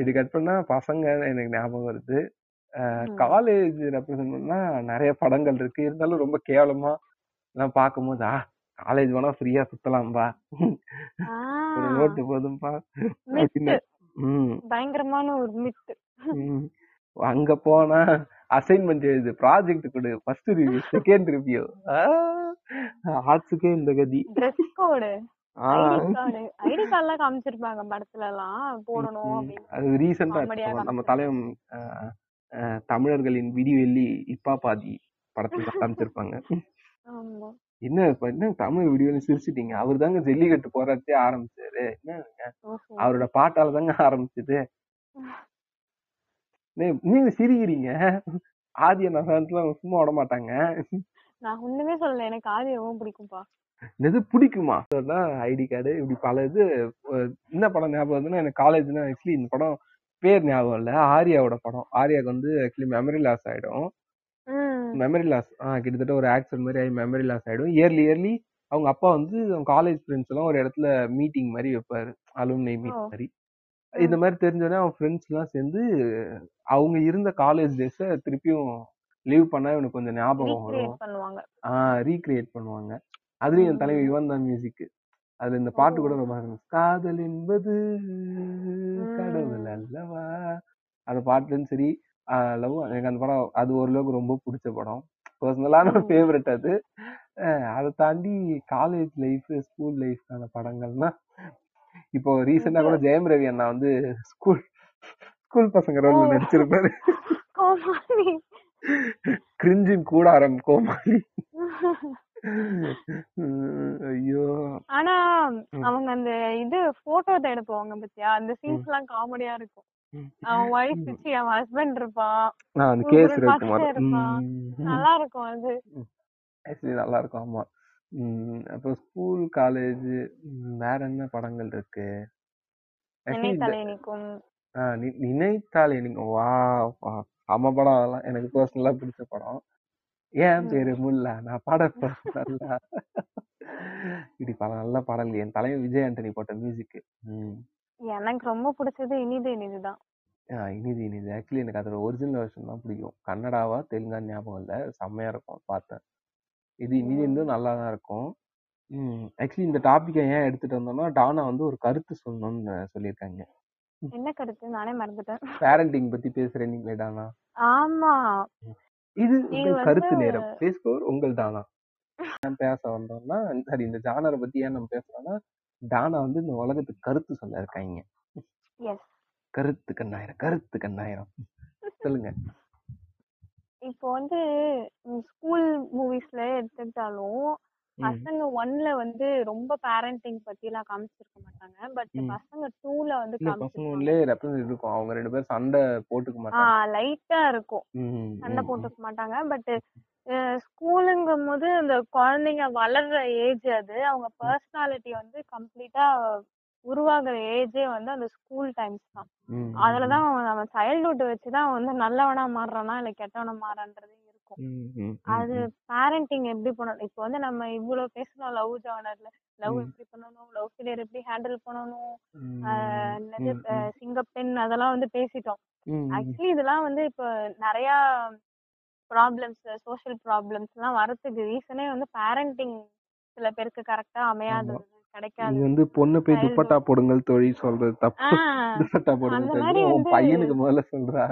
இது கட் பண்ணா பசங்க எனக்கு ஞாபகம் வருது. காலேஜ் ரெப்ரசென்ட் பண்ணா நிறைய படங்கள் இருக்கு. இருந்தாலும் ரொம்ப கேவலமா எல்லாம் பார்க்கும்போது ஆ காலேஜ் போனா ஃப்ரீயா சுத்தலாம்பா ஒரு நோட்டு போதும்பா. பயங்கரமான ஒரு மித்து. அங்க போனா அசைன்மெண்ட் எழுது ப்ராஜெக்ட் கொடு ஃபர்ஸ்ட் ரிவ்யூ செகண்ட் ரிவ்யூ ஆர்ட்ஸுக்கே இந்த கதி. Dress code. ID card ID கார்டுலாம் காமிச்சிருப்பாங்க படத்துல எல்லாம் போடணும் அது ரீசெண்டா நம்ம. தலைவன் தமிழர்களின் விடிவெள்ளி இப்பா பாதி படத்துல காமிச்சிருப்பாங்க. என்ன என்ன தமிழ் வீடியோன்னு சிரிச்சிட்டீங்க? அவர் தாங்க ஜல்லிக்கட்டு போராட்டத்தை ஆரம்பிச்சாரு. என்ன அவரோட பாட்டால தாங்க ஆரம்பிச்சது. நீங்க சிரிக்கிறீங்க. ஆதிய அவங்க சும்மா விட மாட்டாங்க. நான் ஒண்ணுமே சொல்லல. எனக்கு ஆதி ரொம்ப பிடிக்கும்பா. எது பிடிக்குமா? ஐடி கார்டு இப்படி பல இது என்ன படம் ஞாபகம் வருதுன்னா எனக்கு காலேஜ்னா ஆக்சுவலி இந்த படம் பேர் ஞாபகம் இல்ல ஆர்யாவோட படம். ஆர்யாவுக்கு வந்து ஆக்சுவலி மெமரி லாஸ் ஆயிடும். மெமரி லாஸ் ஆ கிட்டத்தட்ட ஒரு ஆக்சிடென்ட் மாதிரி ஆகி மெமரி லாஸ் ஆயிடும். இயர்லி இயர்லி அவங்க அப்பா வந்து அவங்க காலேஜ் ஃப்ரெண்ட்ஸ் எல்லாம் ஒரு இடத்துல மீட்டிங் மாதிரி வைப்பாரு. Alumni meet. மாதிரி. இந்த மாதிரி தெரிஞ்சோடனே அவன் ஃப்ரெண்ட்ஸ் எல்லாம் சேர்ந்து அவங்க இருந்த காலேஜ் டேஸ திருப்பியும் லீவ் பண்ணா இவனுக்கு கொஞ்சம் ஞாபகம் வரும். ரீக்ரியேட் பண்ணுவாங்க. ஆஹ் ரீக்ரியேட் பண்ணுவாங்க. அதுலயும் என் தலைவர் இவன் தான் மியூசிக் அதுல இந்த பாட்டு கூட ரொம்ப. காதல் என்பது கடவுள் அல்லவா? அந்த பாட்டுலயும் சரி லவ் எனக்கு அந்த படம் அது ஓரளவுக்கு ரொம்ப பிடிச்ச படம். பர்சனலான. ஃபேவரட் அது. அதை தாண்டி காலேஜ் லைஃப் ஸ்கூல் லைஃப்க்கான படங்கள்னா இப்போ ரீசெண்டா கூட ஜெயம் ரவி அண்ணா வந்து ஸ்கூல் ஸ்கூல் பசங்க ரோல்ல ஓ. நடிச்சிருப்பாரு. கோமாளி. கிரிஞ்சின் கூடாரம் கோமாளி. உம் ஐயோ. ஆனா. அவங்க அந்த இது போட்டோ எடுப்பாங்க பத்தியா? அந்த சீன்ஸ் எல்லாம் காமெடியா இருக்கும். அவன் ஒய்ஃப் வச்சு அவன் ஹஸ்பண்ட் இருப்பான். நல்லா இருக்கும் அது. நல்லா இருக்கும் ஆமா. உம் அப்புறம் ஸ்கூல் காலேஜ் வேற என்ன படங்கள் இருக்கு? Actually, இந்த- தலை நிற்கும் ஆ, நி- நினைத்தால் எனக்கு வா வா, செம படம் அதெல்லாம். எனக்கு பர்சனலா பிடிச்ச படம். ஏன் ம். பேரு முல்லா? நான் பாட நல்லா இப்படி பல நல்ல பாடல்கள். என் தலைவன் விஜய் ஆண்டனி போட்ட மியூசிக் எனக்கு ரொம்ப பிடிச்சது இனிது இனிதுதான் இனிது இனிது. ஆக்சுவலி எனக்கு அதோட ஒரிஜினல் வெர்ஷன் தான் பிடிக்கும். கன்னடாவா தெலுங்கான்னு ஞாபகம் இல்லை. செம்மையா இருக்கும். பார்த்தேன். இது இனிது இனிது நல்லா தான் இருக்கும். ஆக்சுவலி இந்த டாபிக்கை ஏன் எடுத்துட்டு வந்தோம்னா டானா வந்து ஒரு கருத்து சொல்லணும்னு சொல்லியிருக்காங்க. என்ன கருத்து? நானே மறந்துட்டேன். பேரண்டிங் பத்தி பேசுறேன் நீங்களே டானா. ஆமா. இது உங்கள் வந்து- கருத்து நேரம். பேசுபவர் உங்கள் தானா ஏன் பேச வந்தோம்னா சரி இந்த ஜானரை பத்தி ஏன் நம்ம பேசுறோம்னா டானா வந்து இந்த உலகத்துக்கு கருத்து சொல்ல இருக்காங்க எஸ் கருத்து கண்ணாயிரம் கருத்து கண்ணாயிரம். சொல்லுங்க. இப்போ வந்து ஸ்கூல் மூவிஸ்ல எடுத்துக்கிட்டாலும் ம், பசங்க ஒன்ல வந்து ரொம்ப பேரண்டிங் பத்தி எல்லாம் காமிச்சிருக்க மாட்டாங்க. பட் ம். பசங்க டூல வந்து இல்ல பசங்க காமிச்சிருப்பாங்க. உள்ளே ரெப்ரசன்ட் இருக்கும். அவங்க ரெண்டு பேரும் சண்டை போட்டுக்க மாட்டாங்க. ஆஹ் லைட்டா இருக்கும். ம், சண்டை ம், போட்டுக்க மாட்டாங்க. பட் ஸ்கூலுங்கும் போது இந்த குழந்தைங்க வளர்ற ஏஜ் அது. அவங்க பர்சனாலிட்டி வந்து கம்ப்ளீட்டா உருவாகுற ஏஜே வந்து அந்த ஸ்கூல் டைம்ஸ் தான். அதுலதான் அவன் அவன் சைல்ட்ஹுட் வச்சுதான் வந்து நல்லவனா மாறுறானா இல்ல கெட்டவனா மாறான்றதே இருக்கும். அது பேரண்டிங் எப்படி பண்ணணும்? இப்போ வந்து நம்ம இவ்வளவு பேசணும் லவ் ஜானர்ல லவ். எப்படி பண்ணணும்? லவ் ஃபெயிலியர் எப்படி ஹேண்டில் பண்ணணும்? ம், சிங்கப்பெண் அதெல்லாம் வந்து பேசிட்டோம். ஆக்சுவலி இதெல்லாம் வந்து இப்போ நிறைய ப்ராப்ளம்ஸ் சோஷியல் ப்ராப்ளம்ஸ் எல்லாம் வரதுக்கு ரீசனே வந்து பேரண்டிங் சில பேருக்கு கரெக்டா அமையாதது. கிடைக்காது. வந்து பொண்ணு போய். துப்பட்டா போடுங்கள் தொழில் சொல்றது தப்பு. துப்பட்டா போடுங்க அந்த சொல்லி மாதிரி உன் பையனுக்கு முதல்ல சொல்றா.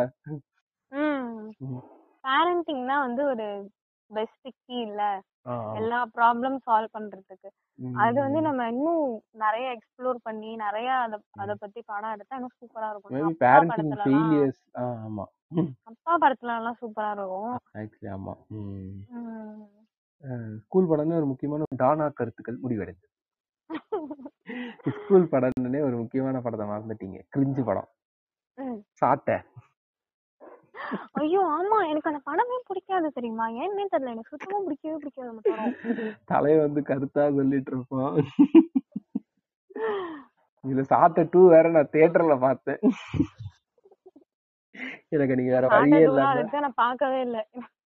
பேரண்டிங் தான் வந்து ஒரு பெஸ்ட் கீ இல்ல. எல்லா ப்ராப்ளம் சால்வ் பண்றதுக்கு. அது வந்து நம்ம இன்னும் நிறைய எக்ஸ்ப்ளோர் பண்ணி நிறைய அத அத பத்தி படம் எடுத்தா இன்னும் சூப்பரா இருக்கும். பேரண்டிங் ஃபெயிலியர்ஸ் ஆமா. அப்பா படத்துல எல்லாம் சூப்பரா இருக்கும். ஆக்சுவலி ஆமா. ஸ்கூல் படம்னு ஒரு முக்கியமான டானா கருத்துக்கள் முடிவடைஞ்சது ஸ்கூல் படம்னே ஒரு முக்கியமான படத்தை மறந்துட்டீங்க. கிரிஞ்சு படம். சாட்டை ஐயோ ஆமா. எனக்கு அந்த படமே பிடிக்காது தெரியுமா? ஏன்னே தெரியல. எனக்கு சுத்தமா பிடிக்கவே பிடிக்காது அந்த படம். தலை வந்து கருத்தா சொல்லிட்டு இருப்போம் இதுல சாட்டை டூ வேற நான் தியேட்டர்ல பார்த்தேன். எனக்கு நீங்க வேற வழியே இல்லாம நான் பார்க்கவே இல்ல.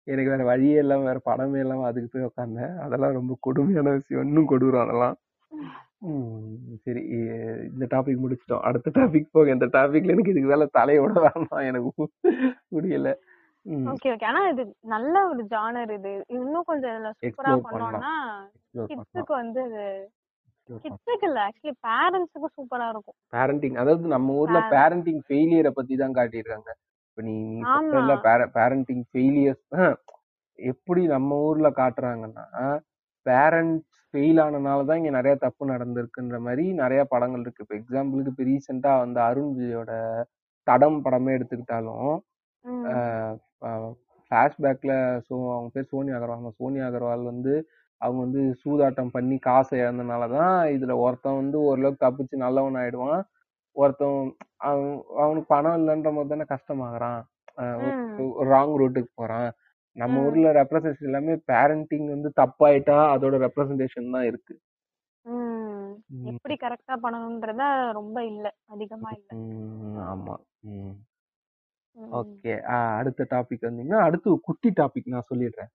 எனக்கு வேற வழியே இல்லாம வேற படமே இல்லாம அதுக்கு போய் உட்காந்தேன் அதெல்லாம் ரொம்ப கொடுமையான விஷயம். இன்னும் கொடூரம் அதெல்லாம். சரி இந்த டாபிக் முடிச்சிட்டோம். அடுத்த டாபிக் போக இந்த டாபிக்ல எனக்கு இதுக்கு மேல தலையோட வேணாம். எனக்கு முடியல. Okay okay. ஆனா இது நல்ல ஒரு ஜானர் இது. இன்னும் கொஞ்சம் சூப்பரா. பண்ணோம்னா கிட்ஸுக்கு வந்து பண்ணலாம். கிட்ஸுக்கு இல்ல. ஆக்சுவலி பேரண்ட்ஸுக்கு சூப்பரா இருக்கும். பேரண்டிங் அதாவது நம்ம ஊர்ல பேரண்டிங் ஃபெயிலியரை பத்தி தான் காட்டியிருக்காங்க. இப்ப நீ. பேரண்டிங் ஃபெயிலியர்ஸ் எப்படி நம்ம ஊர்ல காட்டுறாங்கன்னா பேரண்ட்ஸ் ஃபெயில் ஆனனால தான் இங்க நிறைய தப்பு நடந்திருக்குன்ற மாதிரி நிறைய படங்கள் இருக்கு. இப்ப எக்ஸாம்பிளுக்கு இப்ப ரீசெண்டா வந்து அருண் விஜயோட தடம் படமே எடுத்துக்கிட்டாலும் ம். ஃபிளாஷ்பேக்ல ஸோ அவங்க பேர் சோனியா அகர்வால். சோனியா அகர்வால் வந்து அவங்க வந்து சூதாட்டம் பண்ணி காசை இழந்தனால தான் இதுல ஒருத்தன் வந்து ஓரளவுக்கு தப்பிச்சு நல்லவன் ஆயிடுவான். ஒருத்தன் அவன் அவனுக்கு பணம் இல்லைன்ற போது தானே கஷ்டமாகறான். ராங் ரூட்டுக்கு போறான். நம்ம. ஊர்ல ரெப்ரசன்டேஷன் எல்லாமே பேரண்டிங் வந்து தப்பாயிட்டா அதோட ரெப்ரசன்டேஷன் தான் இருக்கு. எப்படி கரெக்டா பண்ணணும்ன்றத ரொம்ப இல்ல. அதிகமா இல்ல. ஆமா. ஓகே. அடுத்த டாபிக் வந்தீங்கன்னா அடுத்து குட்டி டாபிக் நான் சொல்லிடுறேன்.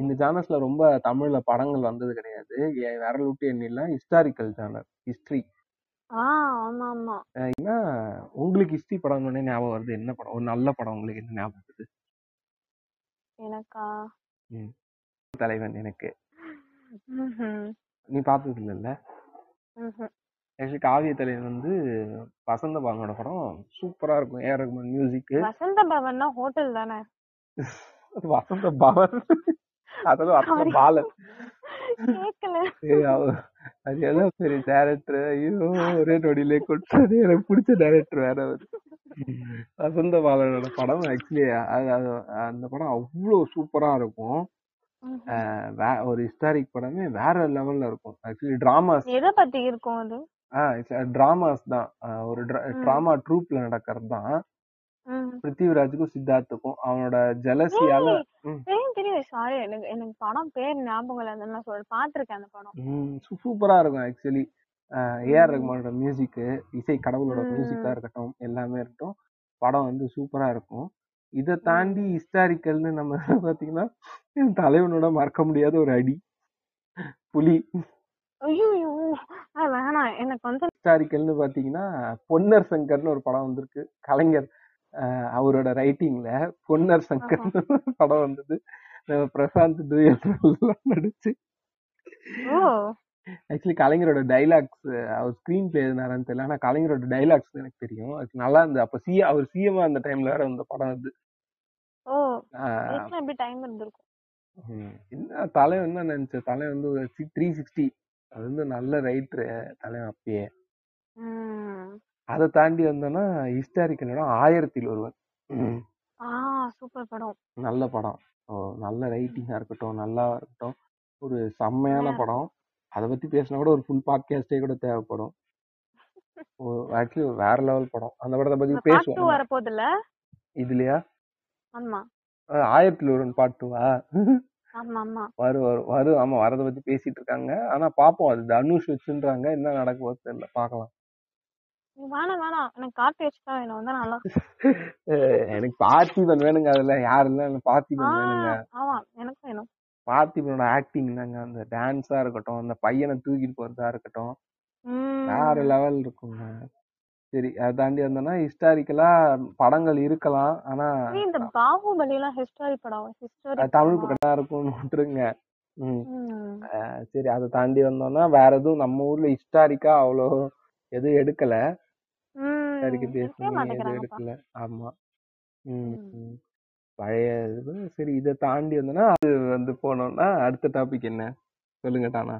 இந்த ஜானர்ஸ்ல ரொம்ப தமிழ்ல படங்கள் வந்தது கிடையாது. விரல் விட்டு எண்ணிலாம் ஹிஸ்டாரிக்கல் ஜானர் ஹிஸ்டரி உங்களுக்கு ஹிஸ்டரி படம் ஞாபகம் வருது? என்ன படம்? ஒரு நல்ல படம் உங்களுக்கு என்ன ஞாபகம் வருது? எனக்கா? தலைவன் எனக்கு. நீ பார்த்தது இல்லைல்ல. ஆக்சுவலி காவிய தலைவன் வந்து வசந்த பாங்கோட படம் சூப்பரா இருக்கும். ஏஆர் ரகுமான் மியூசிக் வசந்த பவன்னா ஹோட்டல் தானே? வசந்த பவன் அதெல்லாம். பாலன். அவ- அது எல்லாம் பெரிய டேரக்டர் ஐயோ ஒரே நொடியிலே கொட்டது எனக்கு பிடிச்ச டேரக்டர் வேற அவரு. வசந்த பாலனோட படம் ஆக்சுவலி அந்த படம் அவ்வளோ சூப்பரா இருக்கும். ஒரு ஹிஸ்டாரிக் படமே வேற லெவல்ல இருக்கும். ஆக்சுவலி டிராமாஸ் எதை பத்தி இருக்கும் அது? டிராமாஸ் தான். ஒரு. டிராமா ட்ரூப்ல நடக்கிறது தான். பிருத்திவிராஜுக்கும் சித்தார்த்துக்கும் அவனோட ஜலசியால தெரியும் தெரியும்? சாரி எனக்கு எனக்கு படம் பேர் ஞாபகம் இல்ல. நான் சொல்ல பாத்திருக்கேன் அந்த படம். சூப்பரா இருக்கும் ஆக்சுவலி ஏஆர். ரகுமானோட மியூசிக் இசை கடவுளோட. மியூசிக்கா இருக்கட்டும் எல்லாமே இருக்கட்டும் படம் வந்து சூப்பரா இருக்கும். இதை தாண்டி. ஹிஸ்டாரிக்கல்னு நம்ம பாத்தீங்கன்னா தலைவனோட மறக்க முடியாத ஒரு அடி புலி. ஐயோ வேணாம். எனக்கு வந்து ஹிஸ்டாரிக்கல்னு பாத்தீங்கன்னா பொன்னர் சங்கர்னு ஒரு படம் வந்திருக்கு. கலைஞர். அவரோட ரைட்டிங்ல பொன்னர் சங்கர்னு ஒரு படம் வந்தது. நம்ம பிரசாந்த் துயல் நடிச்சு. ஆக்சுவலி கலைஞரோட டைலாக்ஸ் அவர் ஸ்கிரீன் பிளே எழுதினாரான்னு தெரியல. ஆனா கலைஞரோட டைலாக்ஸ் எனக்கு தெரியும். அது நல்லா இருந்தது. அப்ப சி அவர் சிஎம் அந்த டைம்ல வேற இந்த படம் அது. என்ன தலைவன் என்ன நினைச்ச தலைவன் வந்து த்ரீ சிக்ஸ்டி அது வந்து நல்ல ரைட்ரு தலைவன் அப்பயே. அதை தாண்டி வந்தோன்னா ஹிஸ்டாரிக்கலோட ஆயிரத்தில் ஒருவன் ஹம் ஆ சூப்பர் படம். நல்ல படம். ஓ, நல்ல ரைட்டிங்கா இருக்கட்டும் நல்லா இருக்கட்டும். ஒரு செம்மையான. படம். அதை பத்தி பேசினா கூட ஒரு ஃபுல் பாட்காஸ்டே கூட தேவைப்படும். ஆக்சுவலி வேற லெவல் படம். அந்த படத்தை பத்தி டூ பேசுவோம். வரப்போகுதுல்ல? இதுலயா? ஆமா. ஆயிரத்தில் ஒருவன் பாட்டுவா ஆமா ஆமா. வரும் வரும் வரும் ஆமா வரதை பத்தி பேசிட்டு இருக்காங்க. ஆனா பாப்போம். அது தனுஷ் வச்சுன்றாங்க. என்ன நடக்க போகுது தெரியல. பாக்கலாம். வேணாம் வேணாம் எனக்கு கார்த்தி வச்சு தான் வேணும் வந்தா நல்லா எனக்கு பார்த்திபன் வேணுங்க அதுல. யாரு இல்ல பார்த்திபன் வேணுங்க. ஆமா எனக்கு வேணும். பார்த்திபனோட ஆக்டிங் தாங்க. அந்த டான்ஸா இருக்கட்டும் அந்த பையனை தூக்கிட்டு போறதா இருக்கட்டும். வேற. லெவல் இருக்குங்க. சரி அதை தாண்டி வந்தோம்னா ஹிஸ்டாரிக்கலா படங்கள் இருக்கலாம். ஆனா இந்த பாகுபலி எல்லாம் ஹிஸ்டாரி படம்? ஹிஸ்டாரி தமிழ் படம் இருக்கும்னு விட்டுருங்க. சரி அதை தாண்டி வந்தோம்னா வேற எதுவும் நம்ம ஊர்ல ஹிஸ்டாரிக்கா அவ்வளோ எதுவும் எடுக்கல. ஹிஸ்டாரிக்கு ம் பேஸ் இருக்கவே பண்ணி எதுவும் எடுக்கல. ஆமா. ம் ம். ம். பழைய இது சரி இதை தாண்டி வந்தோம்னா அது வந்து போனோம்னா அடுத்த டாபிக் என்ன? சொல்லுங்க தானா.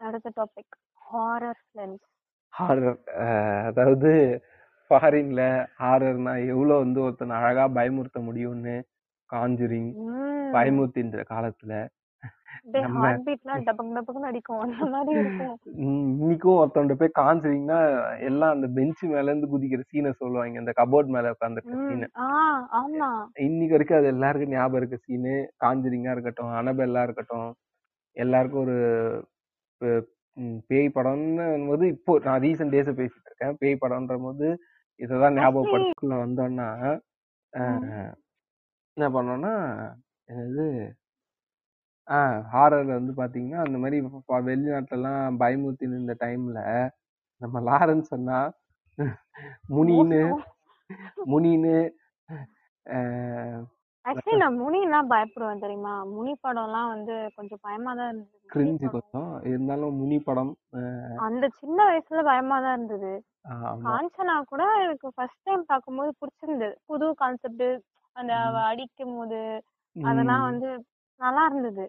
அடுத்த டாபிக் ஹாரர் ஃபிலிம்ஸ் ஹாரர் அதாவது ஃபாரின்ல ஹாரர்னா எவ்வளவு வந்து ஒருத்தனை அழகா பயமுறுத்த முடியும்னு காஞ்சுரிங் ம். பயமுறுத்தின்ற காலத்துல அப்படியே நம்ம ஹார்ட் பீட்லாம் டபக் டபக்குன்னு அடிக்கும். அந்த மாதிரி இருக்கும். ம், இன்னைக்கும் ஒருத்தவன்ட்ட போய் காஞ்சுரிங்னா எல்லாம் அந்த பெஞ்ச் மேல இருந்து குதிக்கிற சீனை சொல்லுவாங்க. இந்த கபோர்ட் மேல உட்காந்துருக்க ம் சீனை ஆமா. இன்னைக்கு வரைக்கும் அது எல்லாருக்கும் ஞாபகம் இருக்க சீனு காஞ்சுரிங்கா இருக்கட்டும் அனபெல்லா இருக்கட்டும் எல்லாருக்கும் ஒரு பேய் படம்னு போது இப்போ நான் ரீசெண்ட் டேஸ பேசிட்டு இருக்கேன். பேய் படம்ன்ற போது இததான் ஞாபகப்படுத்திக்குள்ள வந்தோம்னா என்ன பண்ணோம்னா என்னது? ஆஹ் ஹாரர்ல வந்து பாத்தீங்கன்னா அந்த மாதிரி ப- வெளிநாட்டுல எல்லாம் பயமுறுத்தி இந்த டைம்ல நம்ம லாரன்ஸ் அண்ணா முனின்னு மோசம். முனின்னு ஆக்சுவலி நான் முனின்னா பயப்படுவேன் தெரியுமா? முனி படம்லாம் வந்து கொஞ்சம் பயமா தான் இருந்தது. முனி கிரிஞ்சு படம். கொஞ்சம். இருந்தாலும் முனி படம் அந்த சின்ன வயசுல பயமா தான் இருந்தது. ஆமா. காஞ்சனா கூட எனக்கு ஃபர்ஸ்ட் டைம் பார்க்கும்போது பிடிச்சிருந்தது. புது கான்செப்ட் அந்த அவ ம், அடிக்கும் போது அதெல்லாம் ம், வந்து நல்லா இருந்தது.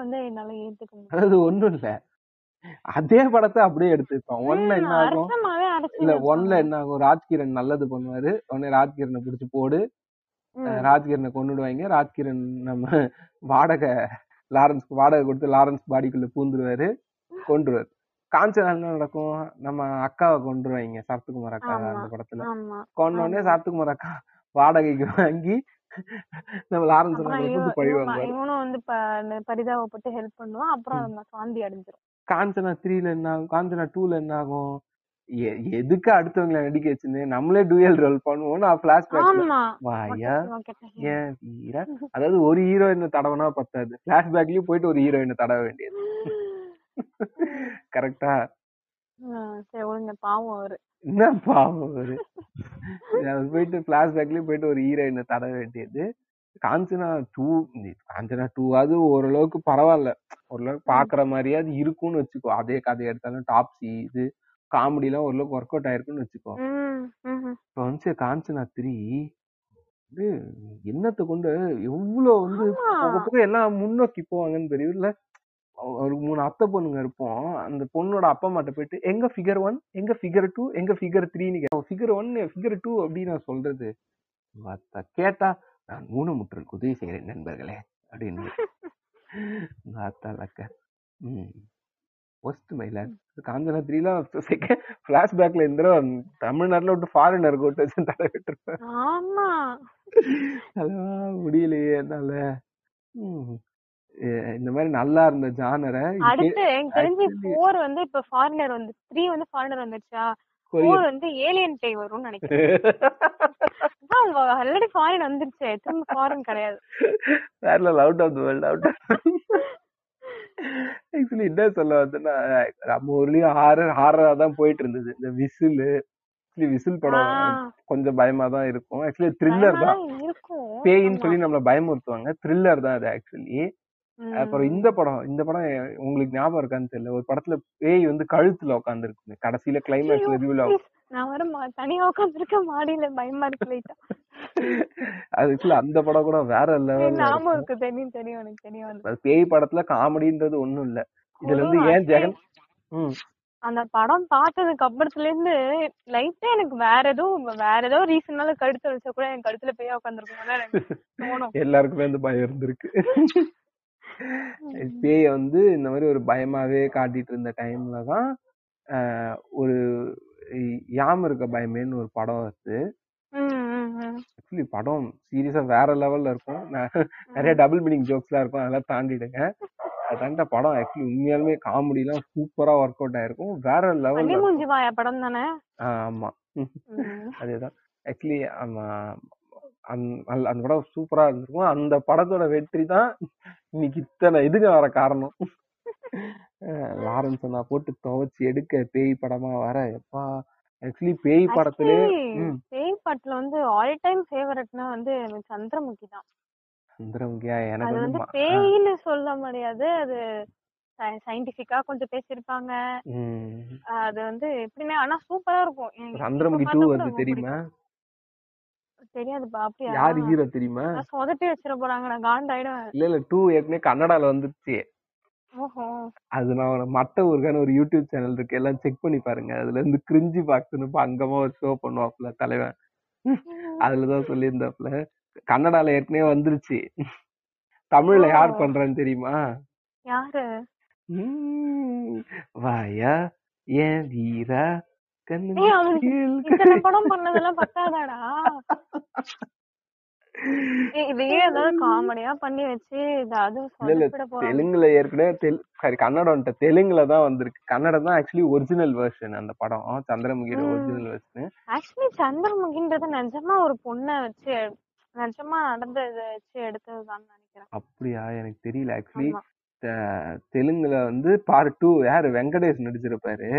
வந்து என்னால ஏத்துக்க அதாவது ஒண்ணும் இல்ல. அதே படத்தை அப்படியே எடுத்துருப்பான் ஒன்ல என்ன ஆகும்? இல்ல ஒன்ல என்ன ஆகும்? ராஜ்கிரண் நல்லது பண்ணுவாரு. உடனே ராஜ்கிரனை பிடிச்சு போடு. ராஜ்கிரனை கொன்னுடுவாங்க. ராஜ்கிரண் நம்ம வாடகை லாரன்ஸ்க்கு வாடகை கொடுத்து லாரன்ஸ் பாடிக்குள்ள பூந்துருவாரு. கொன்றுவாரு. காஞ்சனா என்ன நடக்கும்? நம்ம அக்காவை கொண்டுருவாங்க சரத்குமார் அக்கா. அந்த படத்துல. ஆமா. சரத்குமார் அக்கா வாடகைக்கு வாங்கி நம்ம லாரன்ஸ் வந்து பழி இவன் வாங்குவாரு. இவனும் வந்து ப- பரிதாபப்பட்டு ஹெல்ப் பண்ணுவான். அப்புறம் நம்ம சாந்தி அடைஞ்சிரும். காஞ்சனா த்ரீல என்ன ஆகும்? காஞ்சனா டூல என்ன ஆகும்? எதுக்கு அடுத்தவங்களை நடிக்க வச்சுன்னு நம்மளே டூயல் ரோல் பண்ணுவோம் நான் ஆமா. வாயா. ஏன் வீரா? அதாவது ஒரு ஹீரோயின் தடவைனா பத்தாது. பிளாஷ்பேக்லயும் போயிட்டு ஒரு ஹீரோயின் தடவ வேண்டியது. கரெக்டா ஆ, சரி ஒழுங்க பாவம் அவரு. என்ன பாவம் அவரு? அது போயிட்டு பிளாஷ்பேக்லயும் போயிட்டு ஒரு ஹீரோயினை தடவ வேண்டியது. காஞ்சனா டூ காஞ்சனா டூவாவது ஓரளவுக்கு பரவாயில்ல. ஓரளவுக்கு பாக்குற மாதிரியாவது இருக்கும்னு வச்சுக்கோ. அதே கதை எடுத்தாலும் டாப்ஸி இது காமெடி எல்லாம் ஓரளவுக்கு ஒர்க் அவுட் ஆயிருக்குன்னு வச்சுக்கோ. ம், ம்ஹும். இப்ப வந்து காஞ்சனா த்ரீ இது என்னத்தை கொண்டு எவ்வளவு வந்து ஆமா. போக போக எல்லாம் முன்னோக்கி போவாங்கன்னு தெரியல ஒரு மூணு அத்தை பொண்ணுங்க இருப்போம். அந்த பொண்ணோட அப்பா அம்மாட்ட போயிட்டு எங்க ஃபிகர் ஒன் எங்க ஃபிகர் டூ எங்க ஃபிகர் த்ரீன்னு ஃபிகர் ஒன் ஃபிகர் டூ அப்படின்னு நான் சொல்றது. கேட்டா நான் ஊனமுற்றலுக்கு உதவி செய்கிறேன் நண்பர்களே அப்படின்னு. உங்க அத்தா லக்க ம் ஒஸ்ட் மயிலாட் காஞ்சனா த்ரீலாம் செகண்ட் பிளாஷ்பேக்ல இந்த தமிழ்நாட்டுல விட்டு ஃபாரினர் கூட்டு தடவை விட்டுருப்பேன். ஆமா. அதெல்லாம் முடியலையே என்னால. ம். இந்த மாதிரி நல்லா இருந்த ஜானரை அடுத்து எனக்கு தெரிஞ்சு actually- ஃபோர் வந்து இப்ப ஃபாரினர் வந்து த்ரீ வந்து ஃபாரினர் வந்துருச்சா? ஃபோர் வந்து ஏலியன் டை வரும்னு நினைக்கிறேன். ஆல்ரெடி ஃபாரின் வந்துருச்சு. திரும்ப ஃபாரின் கிடையாது. Parallel out of the world out actually என்ன சொல்ல வந்தேன்னா நம்ம ஊர்லயும் ஹாரர் ஹாரரா தான் போயிட்டு இருந்தது. இந்த விசில் ஆக்சுவலி விசில் படம் கொஞ்சம் பயமா தான் இருக்கும். ஆக்சுவலி த்ரில்லர் தான். பேயின்னு. சொல்லி நம்மள பயமுறுத்துவாங்க. த்ரில்லர் தான் அது ஆக்சுவலி. அப்புறம் இந்த படம் இந்த படம் உங்களுக்கு ஞாபகம் இருக்கான்னு தெரியல. ஒரு படத்துல பேய் வந்து கழுத்துல உட்கார்ந்து இருக்கு கடைசியில ஆகும் Please, நான் வர தனியா உட்காந்துருக்க மாடியில பயமா இருக்கு லைட்டா அது ஆக்சுவலி அந்த படம் கூட வேற லெவல் ஞாபகம் இருக்கு. தெரியும் தெரியும். எனக்கு தெரியும் பேய் படத்துல காமெடின்றது ஒண்ணும் இல்ல. இதுல இருந்து ஏன் ஜெகன் அந்த படம் பார்த்ததுக்கு அப்புறத்துல இருந்து லைட்டா எனக்கு வேற ஏதோ வேற ஏதோ ரீசன்னால கழுத்து வச்சா கூட என் கழுத்துல பேய் உட்காந்துருக்கும் எனக்கு தோணும். எல்லாருக்குமே அந்த பயம் இருந்திருக்கு. பேய வந்து இந்த மாதிரி ஒரு பயமாவே காட்டிட்டு இருந்த டைம்ல தான் ஒரு யாம் இருக்க பயமேன்னு ஒரு படம் வருது. ஆக்சுவலி படம் சீரியஸா வேற லெவல்ல இருக்கும். நிறைய டபுள் மீனிங் ஜோக்ஸ்லாம் இருக்கும். அதெல்லாம் தாண்டிடுங்க. அது தாண்ட படம். ஆக்சுவலி உண்மையாலுமே காமெடி எல்லாம் சூப்பரா ஒர்க் அவுட் ஆயிருக்கும். வேற வாயா படம் தானே ஆமா. அதேதான். ஆக்சுவலி ஆமா. அந்த அந்த- படம் சூப்பரா இருந்திருக்கும். அந்த படத்தோட வெற்றி தான் இன்னைக்கு இத்தனை இதுக்கு வர காரணம். லாரன்ஸ் நான் போட்டு துவைச்சு எடுக்க பேய் படமா வர. எப்பா ஆக்சுவலி பேய் படத்திலே. பேய் பாட்டுல வந்து ஆல் டைம் ஃபேவரட்னா வந்து சந்திரமுகி தான். சுந்தரமுகியா எனக்கு வந்து வந்து பேய்ன்னு சொல்ல முடியாது. அது சயின்டிபிக்கா கொஞ்சம் பேசியிருப்பாங்க. ம். அது வந்து எப்படின்னா ஆனா சூப்பரா இருக்கும். சந்திரமுகி டூ ரொம்ப தெரியுமா. தெரியாதுப்பா அப்படியா? யாரு ஹீரோ தெரியுமா? நான் சொதப்பி வச்சிட போறாங்க நான் காண்டாயிடுவேன். இல்ல இல்ல டூ ஏற்கனவே கன்னடால வந்துருச்சு. அது நான் ஒரு மட்ட ஊருக்கான ஒரு யூடியூப் சேனல் இருக்கு எல்லாம் செக் பண்ணி பாருங்க. அதுல இருந்து கிரிஞ்சி பாக்ஸ்னு அங்கமா ஒரு ஷோ பண்ணுவாப்ல தலைவன். அதுலதான் சொல்லியிருந்தாப்ல கன்னடால ஏற்கனவே வந்துருச்சு. தமிழ்ல யார். பண்றான்னு தெரியுமா? யாரு? வாயா ஏன் வீரா இத்தனை படம் பண்ணதெல்லாம் பத்தாதாடா? இதையே ஏதாவது காமெடியா பண்ணி வச்சு தெலுங்குல ஏற்கனவே சாரி கன்னடம்ட்ட. தெலுங்குல தான் வந்திருக்கு. கன்னடம் தான் ஆக்சுவலி ஒரிஜினல் வெர்ஷன் அந்த படம். சந்திரமுகியோட. ஒரிஜினல் வெர்ஷன் ஆக்சுவலி சந்திரமுகின்றது நிஜமா ஒரு பொண்ணை வச்சு நிஜமா நடந்ததை வச்சு எடுத்ததுதான் நினைக்கிறேன். அப்படியா? எனக்கு தெரியல. ஆக்சுவலி. தெலுங்குல வந்து பார்ட் டூ யாரு? வெங்கடேஷ் நடிச்சிருப்பாரு.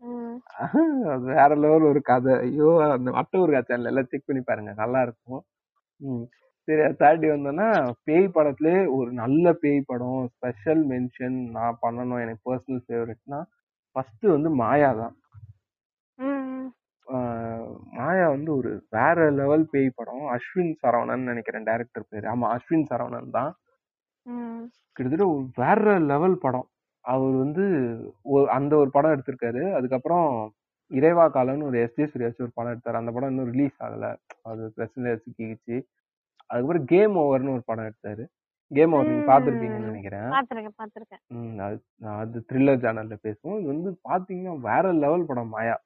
அது வேற லெவல் ஒரு கதை. ஐயோ அந்த அட்டூர் சேனல் எல்லாம் செக் பண்ணி பாருங்க நல்லா இருக்கும். ம். சரி அதை தாண்டி வந்தோம்னா பேய் படத்திலே ஒரு நல்ல பேய் படம் ஸ்பெஷல் மென்ஷன் நான் பண்ணணும் எனக்கு பர்சனல் ஃபேவரட்னா ஃபர்ஸ்ட் வந்து மாயா தான். மாயா வந்து ஒரு வேற லெவல் பேய் படம். அஸ்வின் சரவணன் நினைக்கிறேன் டைரக்டர் பேரு. ஆமா அஸ்வின் சரவணன் தான். கிட்டத்தட்ட ஒரு வேற லெவல் படம். அவர் வந்து ஒரு- அந்த ஒரு படம் எடுத்திருக்காரு. அதுக்கப்புறம் இறைவா காலம்னு ஒரு எஸ். ஜே. சூர்யா வச்சு ஒரு படம் எடுத்தாரு. அந்த படம் இன்னும் ரிலீஸ் ஆகல. அது பிரச்சனை சிக்கிச்சு அதுக்கப்புறம் கேம் ஓவர்னு ஒரு படம் எடுத்தாரு. கேம் ஓவர் நீங்க ம். பார்த்திருப்பீங்கன்னு நினைக்கிறேன். பாத்திருக்கேன் ம், அது அது த்ரில்லர் சேனல்ல பேசுவோம். இது வந்து பாத்தீங்கன்னா வேற லெவல் படம் மாயா.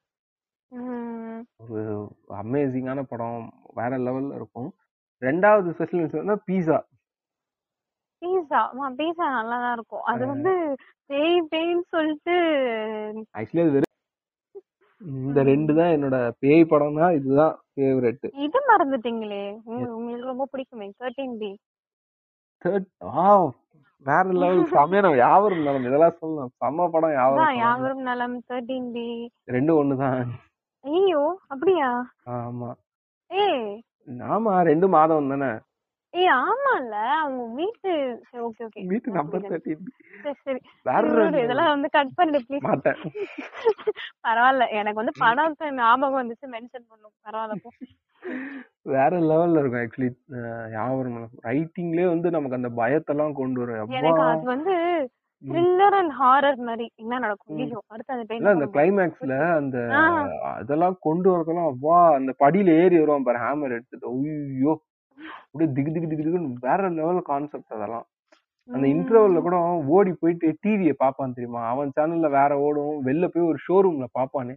ம். ஒரு அமேசிங்கான படம். வேற லெவல்ல இருக்கும். ரெண்டாவது ஸ்பெஷல் வந்து பீஸா பீஸா பீஸா நல்லா தான் இருக்கும். அது வந்து பேய் பேய்ன்னு சொல்லிட்டு ஆக்சுவலி அது வெறும் இந்த ரெண்டு தான் என்னோட பேய் படம் தான் இதுதான் ஃபேவரெட் இது மறந்துட்டீங்களே? உங்க- உங்களுக்கு ரொம்ப பிடிக்குமே தேர்ட்டீன் பி தேர்ட் ஆ வேற லெவல் நம்ம யாவரும் நலம் இதெல்லாம் சொல்லலாம். செம்ம படம் யாவரும் நலம். யாவரும் நலம் தேர்ட்டீன் பி ரெண்டும் ஒண்ணுதான். ஐயோ அப்படியா? ஆமா. ஏய். ஆமா ரெண்டு மாதம் தானே ஏய் ஆமால அவங்க வீட்டு சரி ஓகே ஓகே வீட்டு நம்பர் தேர்ட்டின் சரி சரி. இதெல்லாம் வந்து கட் பண்ணு ப்ளீஸ் மாட்டேன். பரவாயில்ல எனக்கு வந்து படத்தை ஞாபகம் வந்துச்சு மென்ஷன் பண்ணும். பரவாயில்ல போ. வேற லெவல்ல இருக்கும் ஆக்சுவலி யாவரும் ரைட்டிங்லயே வந்து நமக்கு அந்த பயத்தெல்லாம் கொண்டு வரும். எனக்கு அது வந்து த்ரில்லர் அண்ட் ஹாரர் மாதிரி. என்ன நடக்கும்? அடுத்து அந்த இல்ல அந்த கிளைமேக்ஸ்ல அந்த. அதெல்லாம் கொண்டு வரதெல்லாம் வா அந்த படியில ஏறி வருவான் பாரு ஹேமர் எடுத்துட்டு. ஐயோ. அப்படியே திகு திகு திகு திகுன்னு வேற லெவல் கான்செப்ட் அதெல்லாம். அந்த இன்டர்வல்ல கூட ஓடி போயிட்டு டிவியை பாப்பான் தெரியுமா? அவன் சேனல்ல வேற ஓடும். வெளில போய் ஒரு ஷோரூம்ல பாப்பானே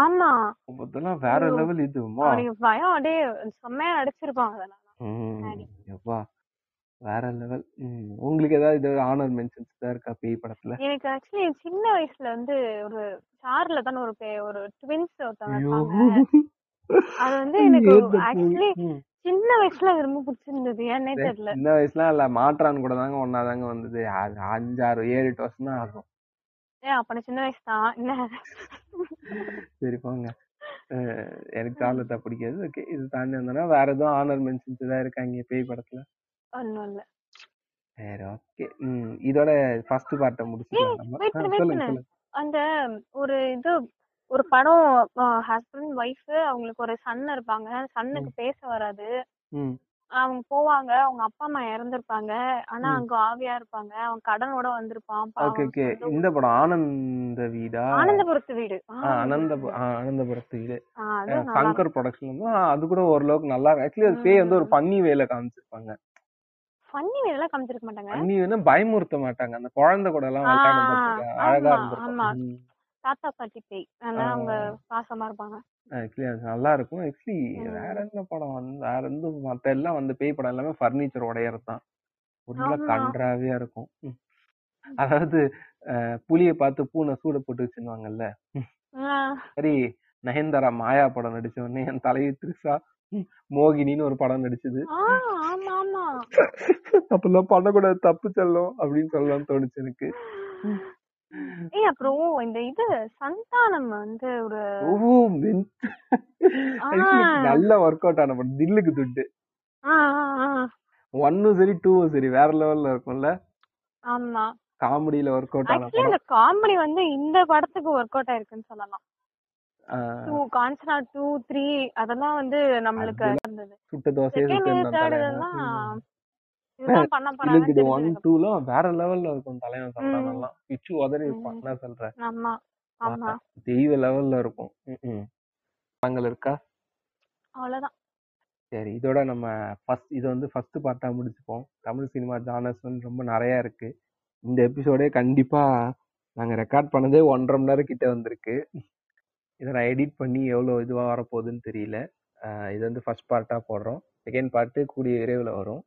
ஆமா. அதெல்லாம் வேற. லெவல் இது பயம் அப்படியே செம்மையா நடிச்சிருப்பாங்க அதெல்லாம். வேற லெவல் உங்களுக்கு ஏதாவது இது ஆனர் மென்ஷன்ஸ் தான் இருக்கா பேய் படத்துல? எனக்கு ஆக்சுவலி சின்ன வயசுல வந்து ஒரு சார்ல தானே ஒரு ஒரு ட்வின்ஸ் ஒருத்தவங்க அது வந்து எனக்கு ஆக்சுவலி. சின்ன வயசுல ரொம்ப பிடிச்சிருந்தது. ஏன்னே தெரியல சின்ன வயசுல இல்ல. மாற்றான் கூட தாங்க ஒன்னாதாங்க வந்தது. அஞ்சாறு ஏழு எட்டு வருஷம் தான் ஆகும். ஏன் அப்ப சின்ன வயசு தான். என்ன? சரி போங்க. எனக்கு சார்லத்தா பிடிக்காது. ஓகே இது தாண்டி வந்தோம்னா வேற எதுவும் ஆனர் மென்ஷன்ஸ் ஏதாவது இருக்காங்க பேய் படத்துல? ஒண்ணும் இல்ல. சரி ஓகே. இதோட ஃபர்ஸ்ட் பார்ட்டை முடிச்சுக்கலாம் அந்த ஒரு இது ஒரு படம் ஹஸ்பண்ட் ஒய்ஃப் அவங்களுக்கு ஒரு சன் இருப்பாங்க. சன்னுக்கு பேச வராது. அவங்க போவாங்க. அவங்க அப்பா அம்மா இறந்திருப்பாங்க. ஆனா. அங்க ஆவியா இருப்பாங்க. அவன் கடனோட வந்திருப்பான். ஓகே இந்த படம் ஆனந்த வீடா. ஆனந்தபுரத்து வீடு. ஆ, அனந்த ஆ, ஆனந்தபுரத்து வீடு. சங்கர் ப்ரொடக்ஷன் தான் அது கூட ஓரளவுக்கு நல்லா ஆக்சுவலி அது பேய் வந்து ஒரு. பன்னி வேலை காமிச்சிருப்பாங்க. ஃபன்னி வேலை காமிச்சிருக்க மாட்டாங்க? பன்னி வேணா பயமுறுத்த மாட்டாங்க. அந்த குழந்தை கூட எல்லாம். அழகா இருந்திருக்கும். தாத்தா பாட்டி பேய். அதனால அவங்க. பாசமா இருப்பாங்க. ஆக்சுவலி அது நல்லா இருக்கும். ஆக்சுவலி. வேற என்ன படம் வந்து வேற எந்த மத்த எல்லாம் வந்து பேய் படம் எல்லாமே ஃபர்னிச்சர் உடையறது தான் உள்ள. கன்றாவியா இருக்கும். அதாவது புலியை பார்த்து பூனை சூட போட்டு வச்சிருவாங்கல்ல. சரி நயன்தாரா மாயா படம் நடிச்ச உடனே என் தலைவி த்ரிஷா ம், மோகினின்னு ஒரு படம் நடிச்சது. அப்பெல்லாம் பண்ணக்கூடாது தப்பு செல்லும் அப்படின்னு சொல்லலாம்னு தோணுச்சு எனக்கு. ஏய் அப்புறம் இந்த இது சந்தானம் வந்து ஒரு ஓ நல்ல ஒர்க் அவுட் ஆன படம் தில்லுக்கு துட்டு. ஒன்னும் சரி டூவும் சரி வேற லெவல்ல இருக்கும்ல. ஆமா. காமெடியில ஒர்க் அவுட் ஆன அந்த காமெடி வந்து இந்த படத்துக்கு ஒர்க் அவுட் ஆயிருக்குன்னு சொல்லலாம். டூ காஞ்சனா டூ த்ரீ அதெல்லாம் வந்து நம்மளுக்கு இருந்தது. சுட்ட தோசையே ஒன் டூலாம் வேற லெவல்ல இருக்கும் தலைவன். சந்தானம்லாம் பிச்சு உதறி இருப்பான். என்ன சொல்ற? தெய்வ லெவல்ல இருக்கும். படங்கள் இருக்கா? அவ்வளவுதான். சரி இதோட நம்ம ஃபர்ஸ்ட் இது வந்து ஃபர்ஸ்ட் பார்ட்டா முடிச்சுப்போம். தமிழ் சினிமா ஜானர்ஸ் வந்து ரொம்ப நிறைய இருக்கு. இந்த எபிசோடே கண்டிப்பா நாங்க ரெக்கார்ட் பண்ணதே ஒன்றரை மணி நேரம் கிட்ட வந்திருக்கு. இதை நான் எடிட் பண்ணி எவ்வளோ இதுவாக வரப்போகுதுன்னு தெரியல. இது வந்து ஃபர்ஸ்ட் பார்ட்டாக போடுறோம். செகண்ட் பார்ட்டு கூடிய விரைவில் வரும்.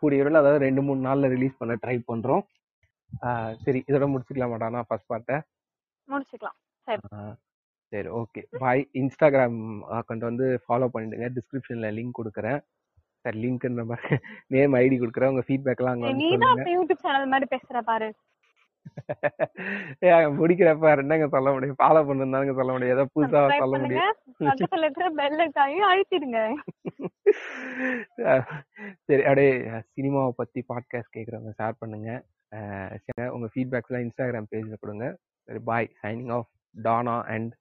கூடிய விரைவில் அதாவது ரெண்டு மூணு நாளில் ரிலீஸ் பண்ண ட்ரை பண்ணுறோம் சரி இதோட முடிச்சுக்கலாம் மாட்டானா ஃபர்ஸ்ட் பார்ட்டை முடிச்சுக்கலாம். சரி. சரி ஓகே பாய். இன்ஸ்டாகிராம் அக்கௌண்ட் வந்து ஃபாலோ பண்ணிடுங்க. டிஸ்கிரிப்ஷனில் லிங்க் கொடுக்குறேன். சரி மாதிரி நேம் ஐடி கொடுக்குறேன். உங்கள் ஃபீட்பேக்லாம் அங்கே சொல்லுங்க. இப்ப யூடியூப் சேனல் மாதிரி பேசுற பாரு. ஏ முடிக்கிறப்ப என்னங்க சொல்ல முடியும்? ஃபாலோ பண்ணிருந்தாங்க சொல்ல முடியும். ஏதோ புதுசா சொல்ல பண்ணுங்க. முடியும். அழுத்திடுங்க. சரி அப்படியே சினிமாவை பத்தி பாட்காஸ்ட் கேட்குறவங்க ஷேர் பண்ணுங்க. உங்க ஃபீட்பேக்ஸ்லாம் இன்ஸ்டாகிராம் பேஜ்ல கொடுங்க. சரி பாய் சைனிங் ஆஃப் டானா அண்ட்